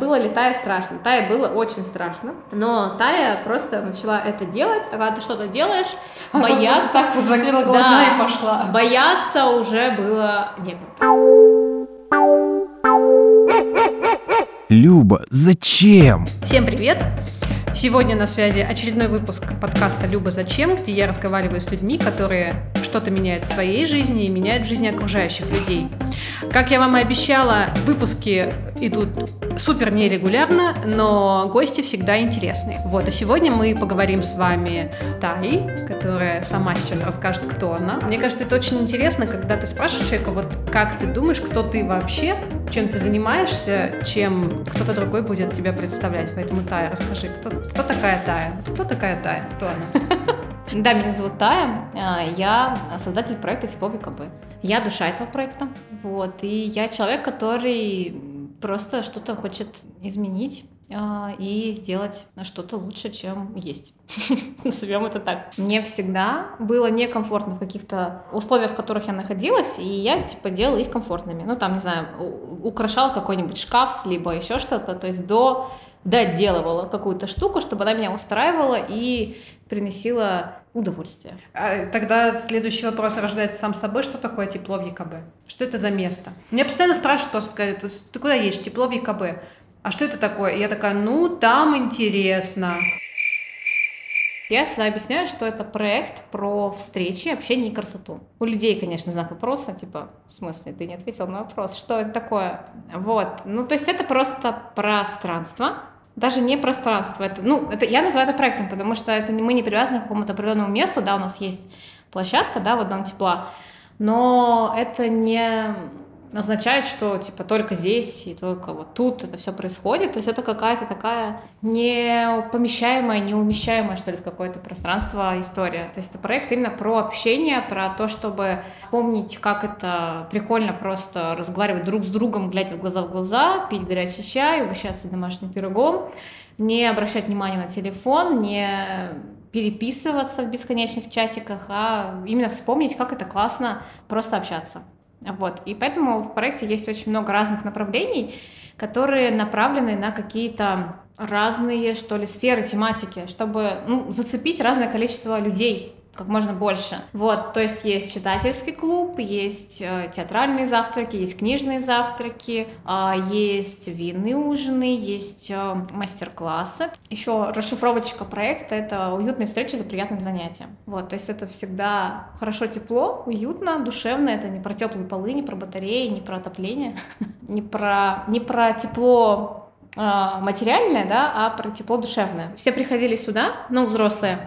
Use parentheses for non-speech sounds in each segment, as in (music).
было ли Тае страшно? Тае было очень страшно, но Тая просто начала это делать, а когда ты что-то делаешь, бояться... Так вот закрыла глаза Да. и пошла. Бояться уже было некуда. Люба, зачем? Всем привет! Сегодня на связи очередной выпуск подкаста «Люба, зачем?», где я разговариваю с людьми, которые что-то меняют в своей жизни и меняют в жизни окружающих людей. Как я вам и обещала, выпуски идут супер нерегулярно, но гости всегда интересные. Вот, а сегодня мы поговорим с вами с Таей, которая сама сейчас расскажет, кто она. Мне кажется, это очень интересно, когда ты спрашиваешь человека, вот как ты думаешь, кто ты вообще, чем ты занимаешься, чем кто-то другой будет тебя представлять. Поэтому, Тая, расскажи, кто, кто такая Тая? Кто такая Тая? Кто она? (laughs) Да, меня зовут Тая, а, я создатель проекта Тепло ВКБ. Я душа этого проекта, вот, и я человек, который просто что-то хочет изменить и сделать что-то лучше, чем есть. (laughs) Назовем это так. Мне всегда было некомфортно в каких-то условиях, в которых я находилась, и я, типа, делала их комфортными. Ну, там, не знаю, у- украшала какой-нибудь шкаф, либо еще что-то, то есть до доделывала какую-то штуку, чтобы она меня устраивала и приносила удовольствие. А, Тогда следующий вопрос рождается сам собой. Что такое тепло в ЕКБ? Что это за место? Меня постоянно спрашивают, «Вот ты куда едешь? Тепло в ЕКБ. А что это такое? И я такая, ну, там интересно. Я всегда объясняю, что это проект про встречи, общение и красоту. У людей, конечно, знак вопроса, типа, в смысле, ты не ответил на вопрос, что это такое? Вот, ну, то есть это просто пространство, даже не пространство, это, ну, это, я называю это проектом, потому что это мы не привязаны к какому-то определенному месту, да, у нас есть площадка, да, вот дом тепла, но это не означает, что типа только здесь и только вот тут это все происходит. То есть это какая-то такая не помещаемая, не умещаемая, что ли, в какое-то пространство история. То есть это проект именно про общение, про то, чтобы помнить, как это прикольно просто разговаривать друг с другом, глядя в глаза в глаза, пить горячий чай, угощаться домашним пирогом, не обращать внимания на телефон, не переписываться в бесконечных чатиках, а именно вспомнить, как это классно просто общаться. Вот. И поэтому в проекте есть очень много разных направлений, которые направлены на какие-то разные, что ли, сферы тематики, чтобы ну, зацепить разное количество людей как можно больше. Вот, то есть есть читательский клуб, есть э, театральные завтраки, есть книжные завтраки, э, есть винные ужины, есть э, мастер-классы. Еще расшифровочка проекта — это уютные встречи за приятным занятием. Вот, то есть это всегда хорошо, тепло, уютно, душевно. Это не про теплые полы, не про батареи, не про отопление, (laughs) не про, не про тепло а, материальное, да, а про тепло душевное. Все приходили сюда, ну, взрослые,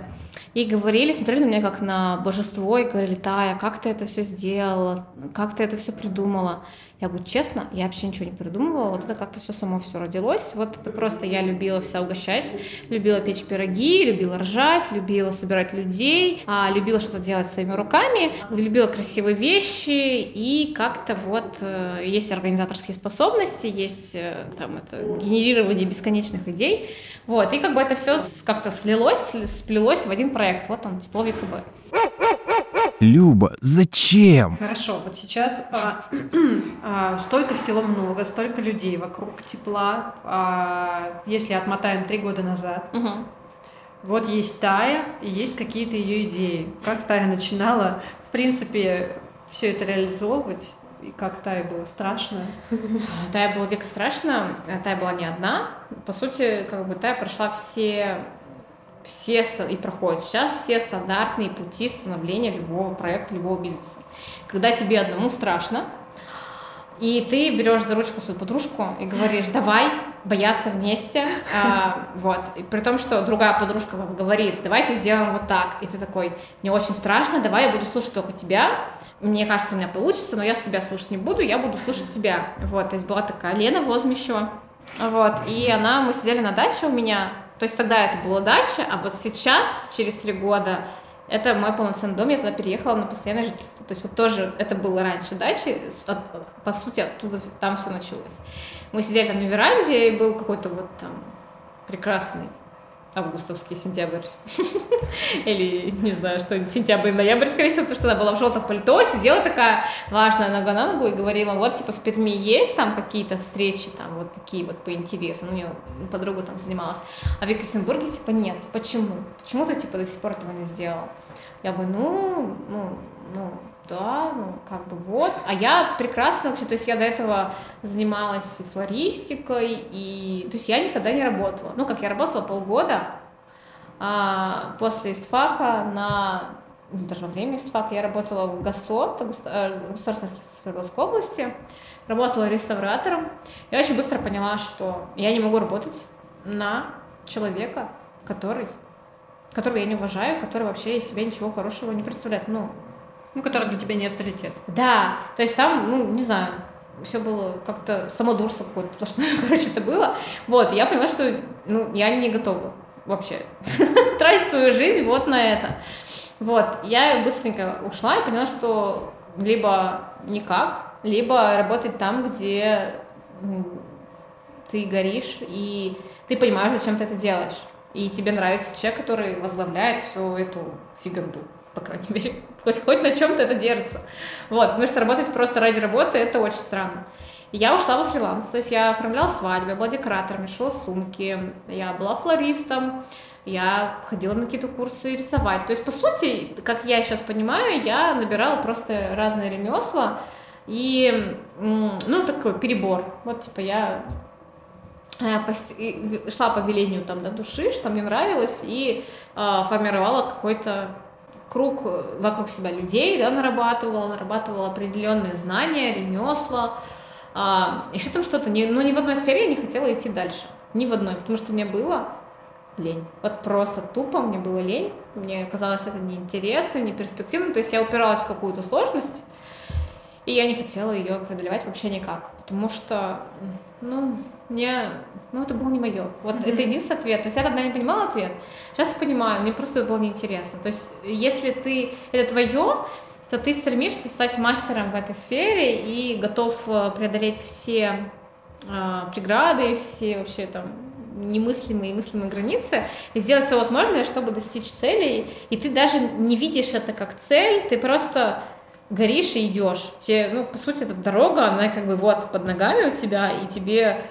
и говорили, смотрели на меня как на божество, и говорили, Тая, как ты это все сделала, как ты это все придумала. Я говорю, честно, я вообще ничего не придумывала, вот это как-то все само все родилось. Вот это просто я любила вся угощать, любила печь пироги, любила ржать, любила собирать людей, а, любила что-то делать своими руками, любила красивые вещи, и как-то вот э, есть организаторские способности, есть э, там это генерирование бесконечных идей. Вот, и как бы это все как-то слилось, сплелось в один проект. Вот он, тепло ВКБ. Люба, зачем? Хорошо, вот сейчас а, (clears throat) а, столько всего много, столько людей вокруг тепла. А, если отмотаем три года назад, Мгм. вот есть Тая и есть какие-то ее идеи. Как Тая начинала, в принципе, все это реализовывать, и как Тае было страшно. Тая было дико страшно, Тая была не одна. По сути, как бы Тая прошла все, все и проходит сейчас все стандартные пути становления любого проекта, любого бизнеса. Когда тебе одному страшно, и ты берешь за ручку свою подружку и говоришь, давай бояться вместе, А, вот, и при том, что другая подружка вам говорит, давайте сделаем вот так, и ты такой, мне очень страшно, давай я буду слушать только тебя, мне кажется, у меня получится, но я себя слушать не буду, я буду слушать тебя, вот, то есть была такая Лена Возмещева, вот, и она, мы сидели на даче у меня, то есть тогда это была дача, а вот сейчас, через три года, это мой полноценный дом, я туда переехала на постоянное жительство. То есть вот тоже это было раньше дачи, от- по сути оттуда там все началось. Мы сидели там на веранде, и был какой-то вот там прекрасный августовский сентябрь. (laughs) Или, не знаю, что сентябрь, ноябрь, скорее всего, потому что она была в желтом пальто, сидела такая важная нога на ногу и говорила, вот, типа, в Перми есть там какие-то встречи, там, вот такие вот по интересам. У нее подруга там занималась. А в Екатеринбурге, типа, нет. Почему? Почему ты, типа, до сих пор этого не сделал? Я говорю, ну, ну, ну, да, ну, как бы вот. А я прекрасно вообще, то есть я до этого занималась и флористикой, и, то есть я никогда не работала. Ну, как я работала полгода а, после истфака на, ну, даже во время истфака я работала в ГАСО, э, Государственной Свердловской области, работала реставратором. Я очень быстро поняла, что я не могу работать на человека, который которого я не уважаю, который вообще из себя ничего хорошего не представляет. Ну, ну, который для тебя не авторитет. Да, то есть там, ну, не знаю, все было как-то самодурство какое-то сплошное, (laughs) короче, это было. Вот, я поняла, что, ну, я не готова вообще (laughs) тратить свою жизнь вот на это. Вот, я быстренько ушла и поняла, что либо никак, либо работать там, где ты горишь, и ты понимаешь, зачем ты это делаешь. И тебе нравится человек, который возглавляет всю эту фиганду по крайней мере, хоть, хоть на чем-то это держится. Вот, потому что работать просто ради работы, это очень странно. Я ушла во фриланс, то есть я оформляла свадьбы, была декоратором, шила сумки, я была флористом, я ходила на какие-то курсы рисовать. То есть, по сути, как я сейчас понимаю, я набирала просто разные ремесла, и, ну, такой перебор. Вот, типа, я э, шла по велению там, до души, что мне нравилось, и э, формировала какой-то круг вокруг себя людей, да, нарабатывала, нарабатывала определенные знания, ремесла. А, еще там что-то, не, но ну, ни в одной сфере я не хотела идти дальше. Ни в одной, потому что мне было лень. Вот просто тупо мне было лень. Мне казалось это неинтересно, не перспективно. То есть я упиралась в какую-то сложность, и я не хотела ее преодолевать вообще никак. Потому что, ну, мне, ну, это было не мое. Вот mm-hmm. это единственный ответ. То есть я тогда не понимала ответ. Сейчас я понимаю, мне просто это было неинтересно. То есть если ты, это твое, то ты стремишься стать мастером в этой сфере и готов э, преодолеть все э, преграды, все вообще там немыслимые и мыслимые границы и сделать все возможное, чтобы достичь целей. И ты даже не видишь это как цель, ты просто горишь и идешь. Тебе, ну, по сути, эта дорога, она как бы вот под ногами у тебя, и тебе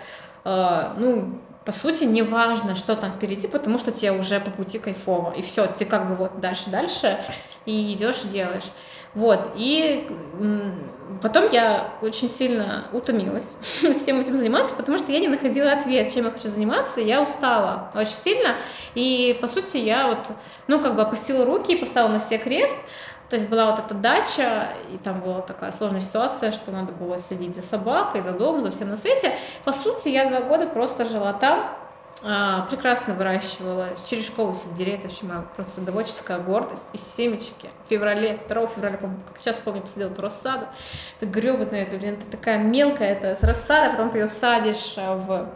ну, по сути, не важно, что там впереди, потому что тебе уже по пути кайфово. И все, ты как бы вот дальше-дальше и идешь делаешь. Вот, и потом я очень сильно утомилась (laughs) всем этим заниматься, потому что я не находила ответ, чем я хочу заниматься, я устала очень сильно, и, по сути, я вот, ну, как бы опустила руки и поставила на себе крест, то есть была вот эта дача, и там была такая сложная ситуация, что надо было следить за собакой, за домом, за всем на свете. По сути, я два года просто жила там, а, прекрасно выращивала через школу сельдерей, это вообще моя просто садоводческая гордость, из семечки в феврале, 2 февраля, как сейчас помню, посадила эту рассаду, это гребаная, это, блин, это такая мелкая, это рассада, потом ты ее садишь а, в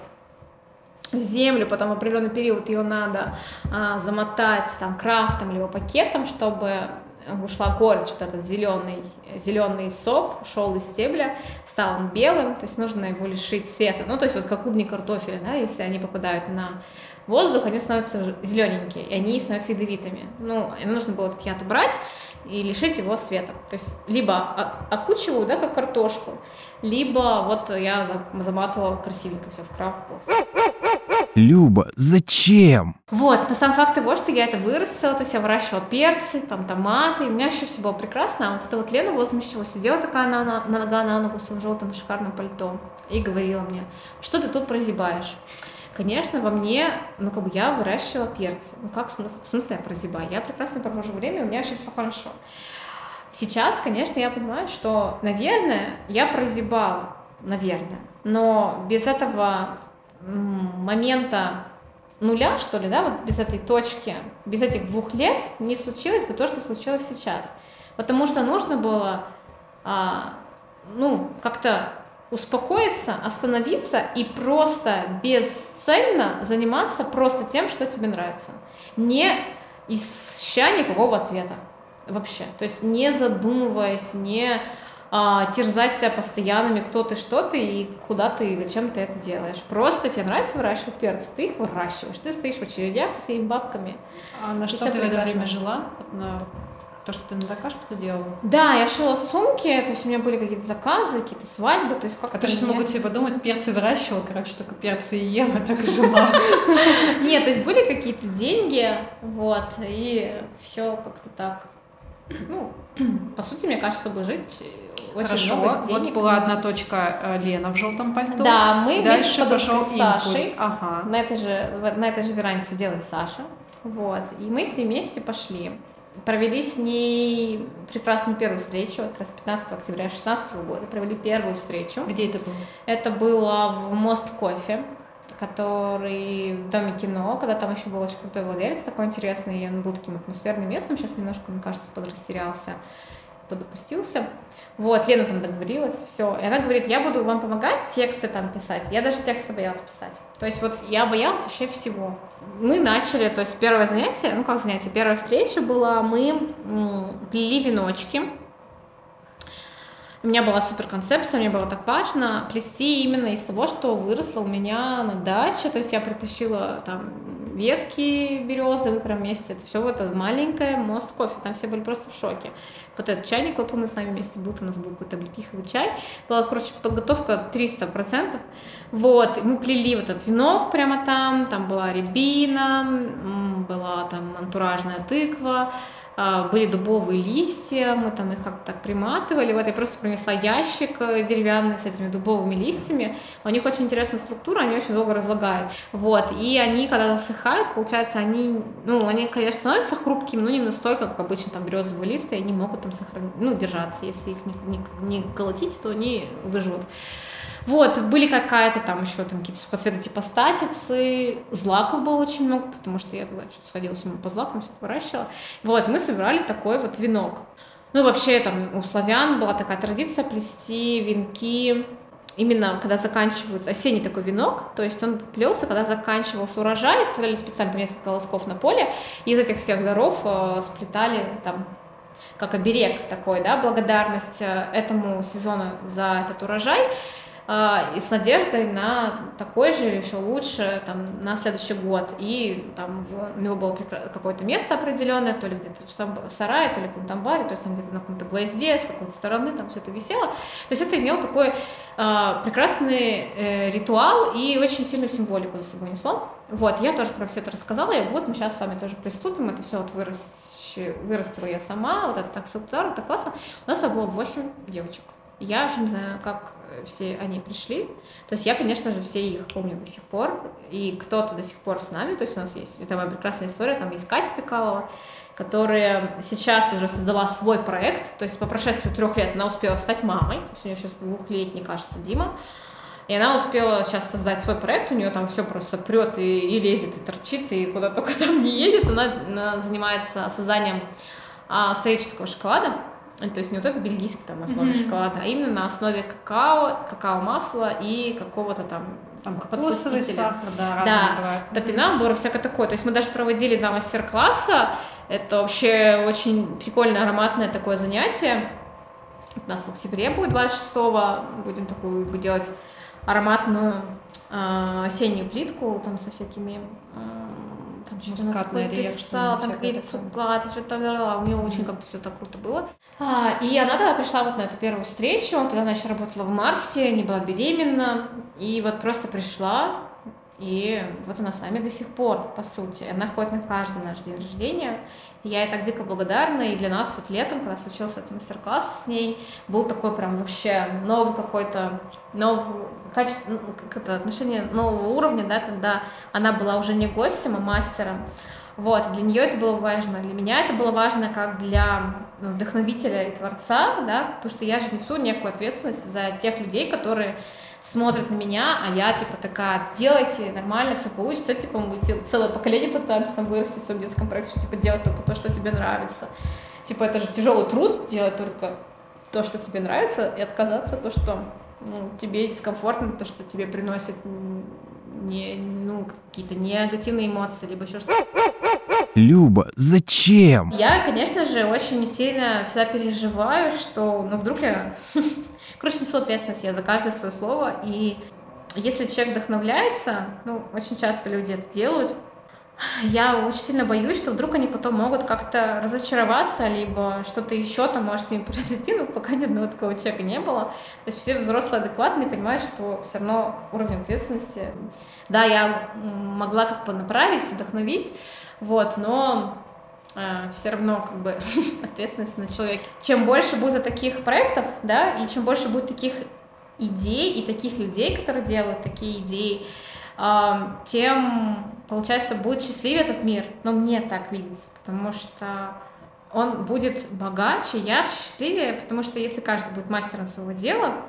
в землю, потом в определенный период ее надо а, замотать там крафтом либо пакетом, чтобы ушла горечь, вот этот зеленый, зеленый сок ушел из стебля, стал он белым, то есть нужно его лишить цвета. Ну, то есть вот как клубни картофеля, да, если они попадают на воздух, они становятся зелененькие, и они становятся ядовитыми. Ну, нужно было этот яд убрать и лишить его света. То есть либо окучиваю, да, как картошку, либо вот я заматывала красивенько все в крафт Люба, зачем? Вот, на сам факт того, что я это вырастила, то есть я выращивала перцы, там томаты, и у меня вообще все было прекрасно. А вот эта вот Лена Возмущева сидела такая на, на, на нога на ногу в своем желтом шикарном пальто и говорила мне, что ты тут прозябаешь? Конечно, во мне, ну, как бы я выращивала перцы. Ну, как в в смысле я прозябаю? Я прекрасно провожу время, у меня вообще все хорошо. Сейчас, конечно, я понимаю, что, наверное, я прозябала, наверное, но без этого момента нуля, что ли, да, вот без этой точки, без этих двух лет не случилось бы то, что случилось сейчас. Потому что нужно было, а, ну, как-то успокоиться, остановиться и просто бесцельно заниматься просто тем, что тебе нравится. Не ища никакого ответа вообще. То есть не задумываясь, не а, терзать себя постоянными, кто ты, что ты и куда ты и зачем ты это делаешь. Просто тебе нравится выращивать перцы, ты их выращиваешь, ты стоишь в очередях со своими бабками. А на что ты в это прекрасно. время жила? На то, что ты на заказ что-то делала? Да, я шила сумки, то есть у меня были какие-то заказы, какие-то свадьбы, то есть как-то... А то, что могут себе подумать, перцы выращивала, короче, только перцы и ела, так и жила. (laughs) Нет, то есть были какие-то деньги, вот, и все как-то так. Ну, (clears throat) по сути, мне кажется, чтобы жить, очень Хорошо, много денег. вот была одна точка э, Лена в желтом пальто. Да, мы вместе с Дальше подружкой пошел Сашей. импульс. Ага. На этой же, на этой же веранде сидела и Саша. Вот. И мы с ней вместе пошли. Провели с ней прекрасную первую встречу, как раз 15 октября 2016 года. Провели первую встречу. Где это было? Это было в Мост Кофе, который в Доме кино, когда там еще был очень крутой владелец, такой интересный, и он был таким атмосферным местом, сейчас немножко, мне кажется, подрастерялся, подопустился. Вот, Лена там договорилась, все. И она говорит, я буду вам помогать тексты там писать. Я даже тексты боялась писать. То есть вот я боялась вообще всего. Мы начали, то есть первое занятие, ну как занятие, первая встреча была, мы плели веночки, у меня была супер концепция, мне было так важно плести именно из того, что выросло у меня на даче. То есть я притащила там ветки березовые прям вместе. Это все вот это маленькое мост кофе. Там все были просто в шоке. Вот этот чайник латунный с нами вместе был, у нас был какой-то облепиховый чай. Была, короче, подготовка 300%. Вот, мы плели вот этот венок прямо там, там была рябина, была там антуражная тыква, были дубовые листья, мы там их как-то так приматывали. Вот я просто принесла ящик э, деревянный с этими дубовыми листьями. У них очень интересная структура, они очень долго разлагают. Вот, и они, когда засыхают, получается, они, ну, они, конечно, становятся хрупкими, но не настолько, как обычно там березовые листы, и они могут там сохранить, ну, держаться. Если их не, не, не колотить, то они выживут. Вот, были какая-то там еще там какие-то сухоцветы типа статицы, злаков было очень много, потому что я тогда что-то сходила с ума по злакам, все выращивала. Вот, мы собирали такой вот венок. Ну, вообще, там, у славян была такая традиция плести венки именно когда заканчивается осенний такой венок, то есть он плелся, когда заканчивался урожай, оставляли специально там несколько колосков на поле, и из этих всех даров э, сплетали там как оберег такой, да, благодарность э, этому сезону за этот урожай, и с надеждой на такой же или еще лучше там, на следующий год. И там у него было какое-то место определенное, то ли где-то в сарае, то ли в каком-то амбаре, то есть там где-то на каком-то гвозде, с какой-то стороны там все это висело. То есть это имело такой э, прекрасный э, ритуал и очень сильную символику за собой несло. Вот, я тоже про все это рассказала, и вот мы сейчас с вами тоже приступим, это все вот выращи- вырастила я сама, вот это так супер, так классно. У нас было 8 девочек. Я вообще не знаю, как все они пришли. То есть я, конечно же, все их помню до сих пор, и кто-то до сих пор с нами, то есть у нас есть, это моя прекрасная история, там есть Катя Пикалова, которая сейчас уже создала свой проект, то есть по прошествии трех лет она успела стать мамой, то есть у нее сейчас двухлетний, кажется, Дима, и она успела сейчас создать свой проект, у нее там все просто прет и, и лезет, и торчит, и куда только (laughs) там не едет. Она, она занимается созданием а, столического шоколада. То есть не вот этот бельгийский там на основе Мгм. шоколада, а именно на основе какао, какао-масла и какого-то там Там кокосовый сахар, да, Да. топинамбур, всякое такое. То есть мы даже проводили два мастер-класса. Это вообще очень прикольное, ароматное такое занятие. У нас в октябре будет 26-го. Будем такую делать ароматную а, осеннюю плитку там со всякими м, там что-то она Мускатный такое писала, там какие-то цукаты, что-то там, у нее очень как-то все так круто было. А, и она тогда пришла вот на эту первую встречу, тогда она еще работала в Марсе, не была беременна, и вот просто пришла, и вот она с нами до сих пор, по сути. Она ходит на каждый наш день рождения. И я ей так дико благодарна. И для нас вот летом, когда случился этот мастер-класс с ней, был такой прям вообще новый какой-то, новый качество, ну, как это, отношение нового уровня, да, когда она была уже не гостем, а мастером. Вот, для нее это было важно, для меня это было важно как для ну, вдохновителя и творца, да, потому что я же несу некую ответственность за тех людей, которые смотрят на меня, а я типа такая, делайте, нормально, все получится, типа мы целое поколение пытаемся там вырастить в своем детском проекте, типа делать только то, что тебе нравится. Типа это же тяжелый труд делать только то, что тебе нравится, и отказаться от то, что ну, тебе дискомфортно, то, что тебе приносит не, ну, какие-то негативные эмоции, либо еще что-то. Люба, зачем? Я, конечно же, очень сильно всегда переживаю, что, ну, вдруг я... (laughs) Короче, несу ответственность я за каждое свое слово, и если человек вдохновляется, ну, очень часто люди это делают, я очень сильно боюсь, что вдруг они потом могут как-то разочароваться, либо что-то еще там может с ними (laughs) произойти, но пока ни одного такого человека не было. То есть все взрослые адекватные понимают, что все равно уровень ответственности, да, я могла как бы направить, вдохновить, вот, но э, все равно как бы (laughs) ответственность на человеке. Чем больше будет таких проектов, да, и чем больше будет таких идей и таких людей, которые делают такие идеи, э, тем получается, будет счастливее этот мир, но мне так видится, потому что он будет богаче, ярче, счастливее, потому что если каждый будет мастером своего дела,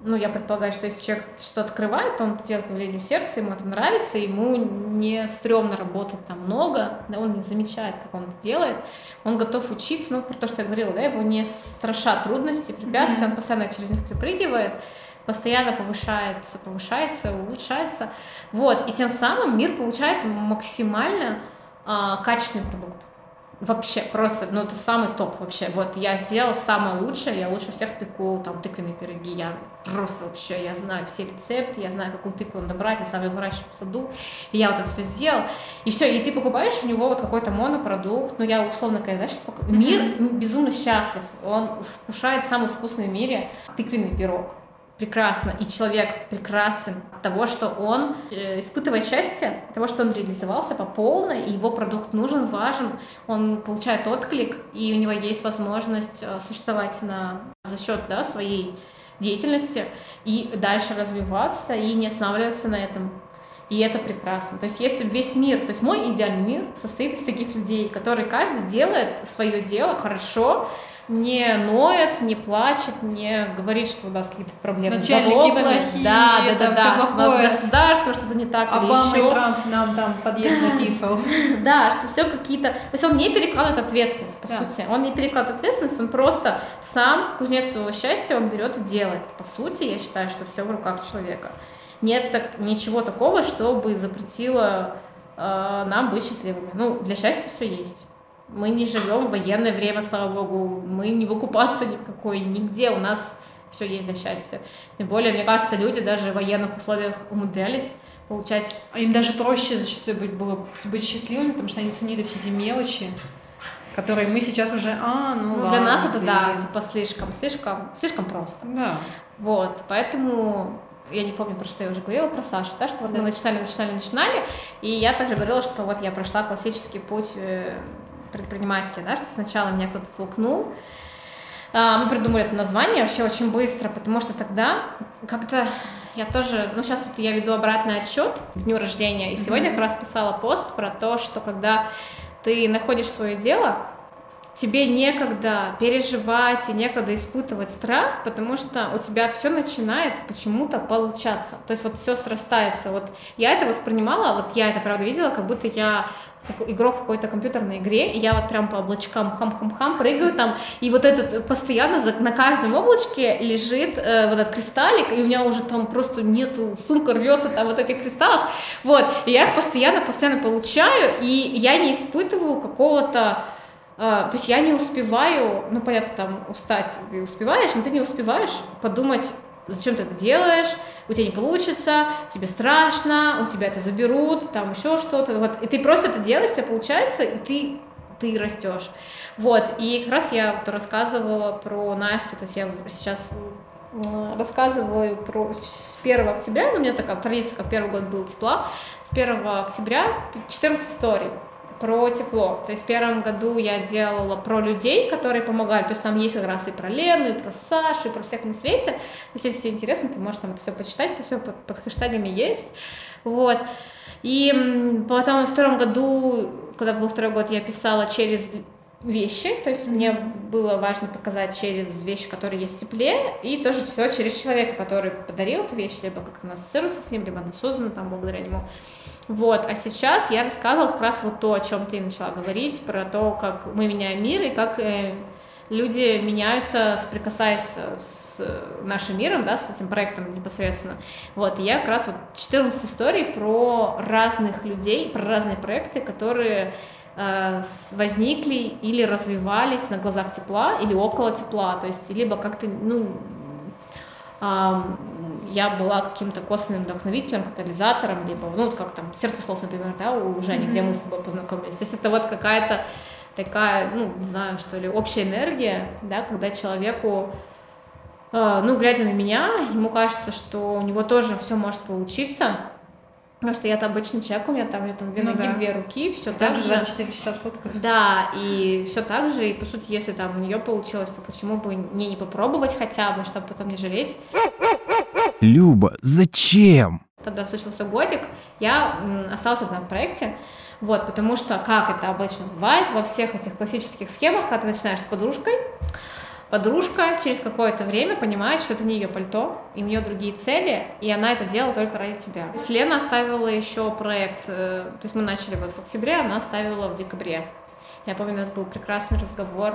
ну, я предполагаю, что если человек что открывает, то он делает велению сердца, ему это нравится, ему не стрёмно работать там много, да, он не замечает, как он это делает, он готов учиться, ну, про то, что я говорила, да, его не страшат трудности, препятствия, он постоянно через них припрыгивает, постоянно повышается, повышается, улучшается. Вот, и тем самым мир получает максимально э, качественный продукт. Вообще, просто, ну, это самый топ вообще. Вот, я сделала самое лучшее, я лучше всех пеку, там, тыквенные пироги, я просто вообще, я знаю все рецепты, я знаю, какую тыкву надо брать, я сам ее выращиваю в саду, и я вот это все сделал. И все, и ты покупаешь у него вот какой-то монопродукт, ну, я условно, говоря, знаешь, мир безумно счастлив, он вкушает самый вкусный в мире тыквенный пирог прекрасно, и человек прекрасен от того, что он э, испытывает счастье, от того, что он реализовался по полной, и его продукт нужен, важен, он получает отклик, и у него есть возможность э, существовать на, за счет да, своей деятельности и дальше развиваться и не останавливаться на этом. И это прекрасно. То есть если весь мир, то есть мой идеальный мир состоит из таких людей, которые каждый делает свое дело хорошо, не ноет, не плачет, не говорит, что у нас какие-то проблемы Начальники с налогами. плохие, да, да, да, да, что у нас государство что-то не так Обама или и еще. Трамп нам там подъезд написал. (laughs) Да, что все какие-то... То есть он не перекладывает ответственность, по Да. сути. Он не перекладывает ответственность, он просто сам, кузнец своего счастья, он берет и делает. По сути, я считаю, что все в руках человека. Нет так, ничего такого, чтобы запретило э, нам быть счастливыми. Ну, для счастья все есть. Мы не живем в военное время, слава богу. Мы не в оккупации никакой, нигде. У нас все есть для счастья. Тем более, мне кажется, люди даже в военных условиях умудрялись получать А им даже проще зачастую быть, было быть счастливыми, потому что они ценили все эти мелочи, которые мы сейчас уже, а, ну, Ну, ладно, для нас это, да, блин». типа слишком, слишком, слишком просто. Да. Вот, поэтому я не помню, про что я уже говорила, про Сашу, да, что вот Да. мы начинали, начинали, начинали, и я также говорила, что вот я прошла классический путь э, предпринимателя, да, что сначала меня кто-то толкнул, А, мы придумали это название вообще очень быстро, потому что тогда как-то я тоже, ну сейчас вот я веду обратный отчет к дню рождения, и сегодня как раз писала пост про то, что когда ты находишь свое дело, тебе некогда переживать и некогда испытывать страх, потому что у тебя все начинает почему-то получаться. То есть вот все срастается. Вот я это воспринимала, вот я это правда видела, как будто я игрок в какой-то компьютерной игре, и я вот прям по облачкам хам-хам-хам прыгаю там, и вот этот постоянно за- на каждом облачке лежит э, вот этот кристаллик, и у меня уже там просто нету, сумка рвется там вот этих кристаллов, вот, и я их постоянно-постоянно получаю, и я не испытываю какого-то а, то есть я не успеваю, ну, понятно, там, устать ты успеваешь, но ты не успеваешь подумать, зачем ты это делаешь, у тебя не получится, тебе страшно, у тебя это заберут, там еще что-то, вот, и ты просто это делаешь, у тебя получается, и ты ты растешь. Вот, и как раз я вот рассказывала про Настю, то есть я сейчас рассказываю про с 1 октября, ну, у меня такая традиция, как первый год был тепла, с 1 октября 14 историй про тепло. То есть в первом году я делала про людей, которые помогали. То есть там есть как раз и про Лену, и про Сашу, и про всех на свете. То есть если тебе интересно, ты можешь там это все почитать, это все под, под хэштегами есть. Вот. И потом во втором году, когда был второй год, я писала через вещи, то есть мне было важно показать через вещи, которые есть в тепле, и тоже все через человека, который подарил эту вещь, либо как-то она ассоциируется с ним, либо она создана там благодаря нему. Вот, а сейчас я рассказывала как раз вот то, о чем ты начала говорить, про то, как мы меняем мир и как э, люди меняются, соприкасаясь с нашим миром, да, с этим проектом непосредственно. Вот, и я как раз вот 14 историй про разных людей, про разные проекты, которые возникли или развивались на глазах тепла или около тепла, то есть либо как-то, ну, я была каким-то косвенным вдохновителем, катализатором, либо, ну, как там, сердце слов, например, да, у Жени, mm-hmm. где мы с тобой познакомились. То есть это вот какая-то такая, ну, не знаю, что ли, общая энергия, да, когда человеку, э, ну, глядя на меня, ему кажется, что у него тоже все может получиться, Потому что я-то обычный человек, у меня также там две ну, ноги, да. две руки, все так, так же. 24 часа в сутках. Да, и все так же, и по сути, если там у нее получилось, то почему бы мне не попробовать хотя бы, чтобы потом не жалеть. Люба, зачем? Когда случился годик, я осталась одна в проекте, вот, потому что, как это обычно бывает во всех этих классических схемах, когда ты начинаешь с подружкой, Подружка через какое-то время понимает, что это не ее пальто, и у нее другие цели, и она это делала только ради тебя. То есть Лена оставила еще проект, э, то есть мы начали вот в октябре, она оставила в декабре. Я помню, у нас был прекрасный разговор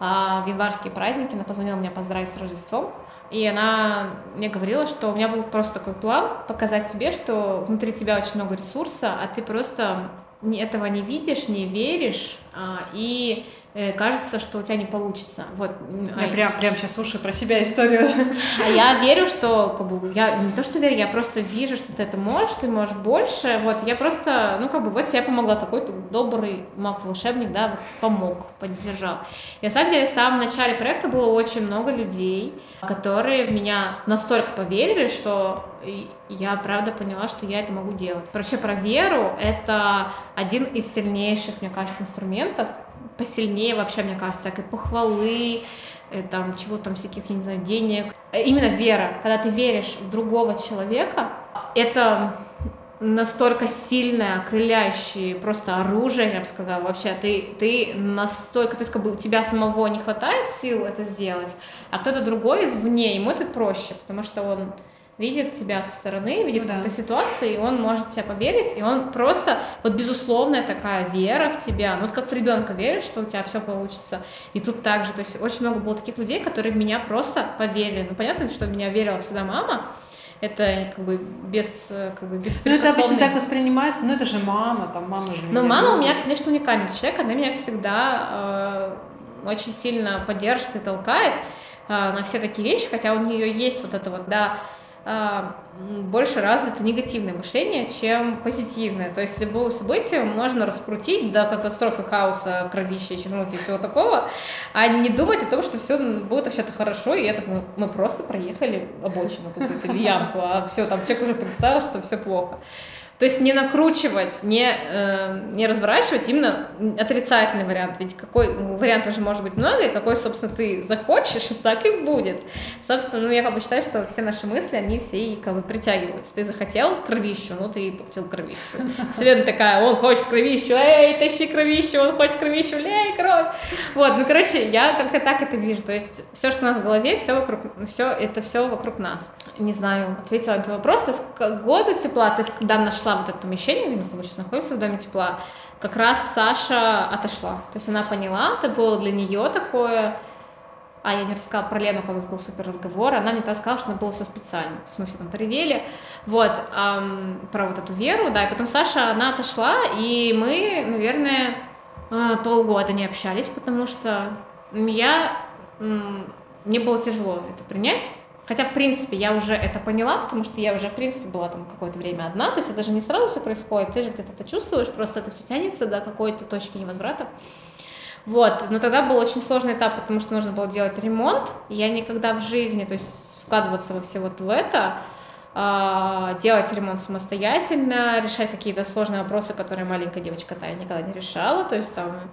а, в январские праздники, она позвонила мне поздравить с Рождеством, и она мне говорила, что у меня был просто такой план показать тебе, что внутри тебя очень много ресурса, а ты просто этого не видишь, не веришь, а, и кажется, что у тебя не получится. Вот. Я а... прям, прям сейчас слушаю про себя историю. (laughs) А я верю, что, как бы, я не то, что верю, я просто вижу, что ты это можешь, ты можешь больше. Вот, я просто, ну, как бы, вот тебе помогла такой добрый маг-волшебник, да, вот, помог, поддержал. И на самом деле, в самом начале проекта было очень много людей, которые в меня настолько поверили, что я правда поняла, что я это могу делать. Вообще про веру это один из сильнейших, мне кажется, инструментов, посильнее вообще, мне кажется, и похвалы, э, там, чего там, всяких, я не знаю, денег. Э, именно вера. Когда ты веришь в другого человека, это настолько сильное, окрыляющее просто оружие, я бы сказала, вообще, ты, ты настолько, то есть как бы у тебя самого не хватает сил это сделать, а кто-то другой извне, ему это проще, потому что он видит тебя со стороны, видит ну, какую-то да. ситуацию, и он может тебя поверить, и он просто, вот безусловная такая вера в тебя, ну вот как в ребенка веришь, что у тебя все получится, и тут также, то есть очень много было таких людей, которые в меня просто поверили, ну понятно, что в меня верила всегда мама, это как бы без как бы без Ну это обычно так воспринимается, ну это же мама, там мама же. Но мама любит. у меня, конечно, уникальный человек, она меня всегда э, очень сильно поддерживает и толкает э, на все такие вещи, хотя у нее есть вот это вот, да, больше развито негативное мышление, чем позитивное. То есть любое событие можно раскрутить до катастрофы, хаоса, кровища, чернухи и всего такого, а не думать о том, что все будет вообще-то хорошо, и это мы, мы просто проехали обочину какую-то или ямку, а все, там человек уже представил, что все плохо. То есть не накручивать, не, э, не разворачивать именно отрицательный вариант. Ведь какой вариант уже может быть много, и какой, собственно, ты захочешь, (laughs) так и будет. Собственно, ну, я как бы считаю, что все наши мысли, они все и как бы притягиваются. Ты захотел кровищу, ну, ты получил кровищу. (laughs) Вселенная такая, он хочет кровищу, эй, тащи кровищу, он хочет кровищу, эй, кровь. Вот, ну, короче, я как-то так это вижу. То есть все, что у нас в голове, все вокруг, все, это все вокруг нас. Не знаю, ответила на этот вопрос. То есть к году тепла, то есть когда нашла нашла вот это помещение, мы с тобой сейчас находимся в Доме тепла, как раз Саша отошла. То есть она поняла, это было для нее такое... А, я не рассказала про Лену, когда был супер разговор, она мне тогда сказала, что это было все специально. То есть мы все там поревели, вот, эм, про вот эту веру, да, и потом Саша, она отошла, и мы, наверное, э, полгода не общались, потому что я, мне было тяжело это принять, Хотя, в принципе, я уже это поняла, потому что я уже, в принципе, была там какое-то время одна, то есть это же не сразу все происходит, ты же где-то это чувствуешь, просто это все тянется до какой-то точки невозврата. Вот, но тогда был очень сложный этап, потому что нужно было делать ремонт, и я никогда в жизни, то есть вкладываться во все вот в это, а, делать ремонт самостоятельно, решать какие-то сложные вопросы, которые маленькая девочка-то я никогда не решала, то есть там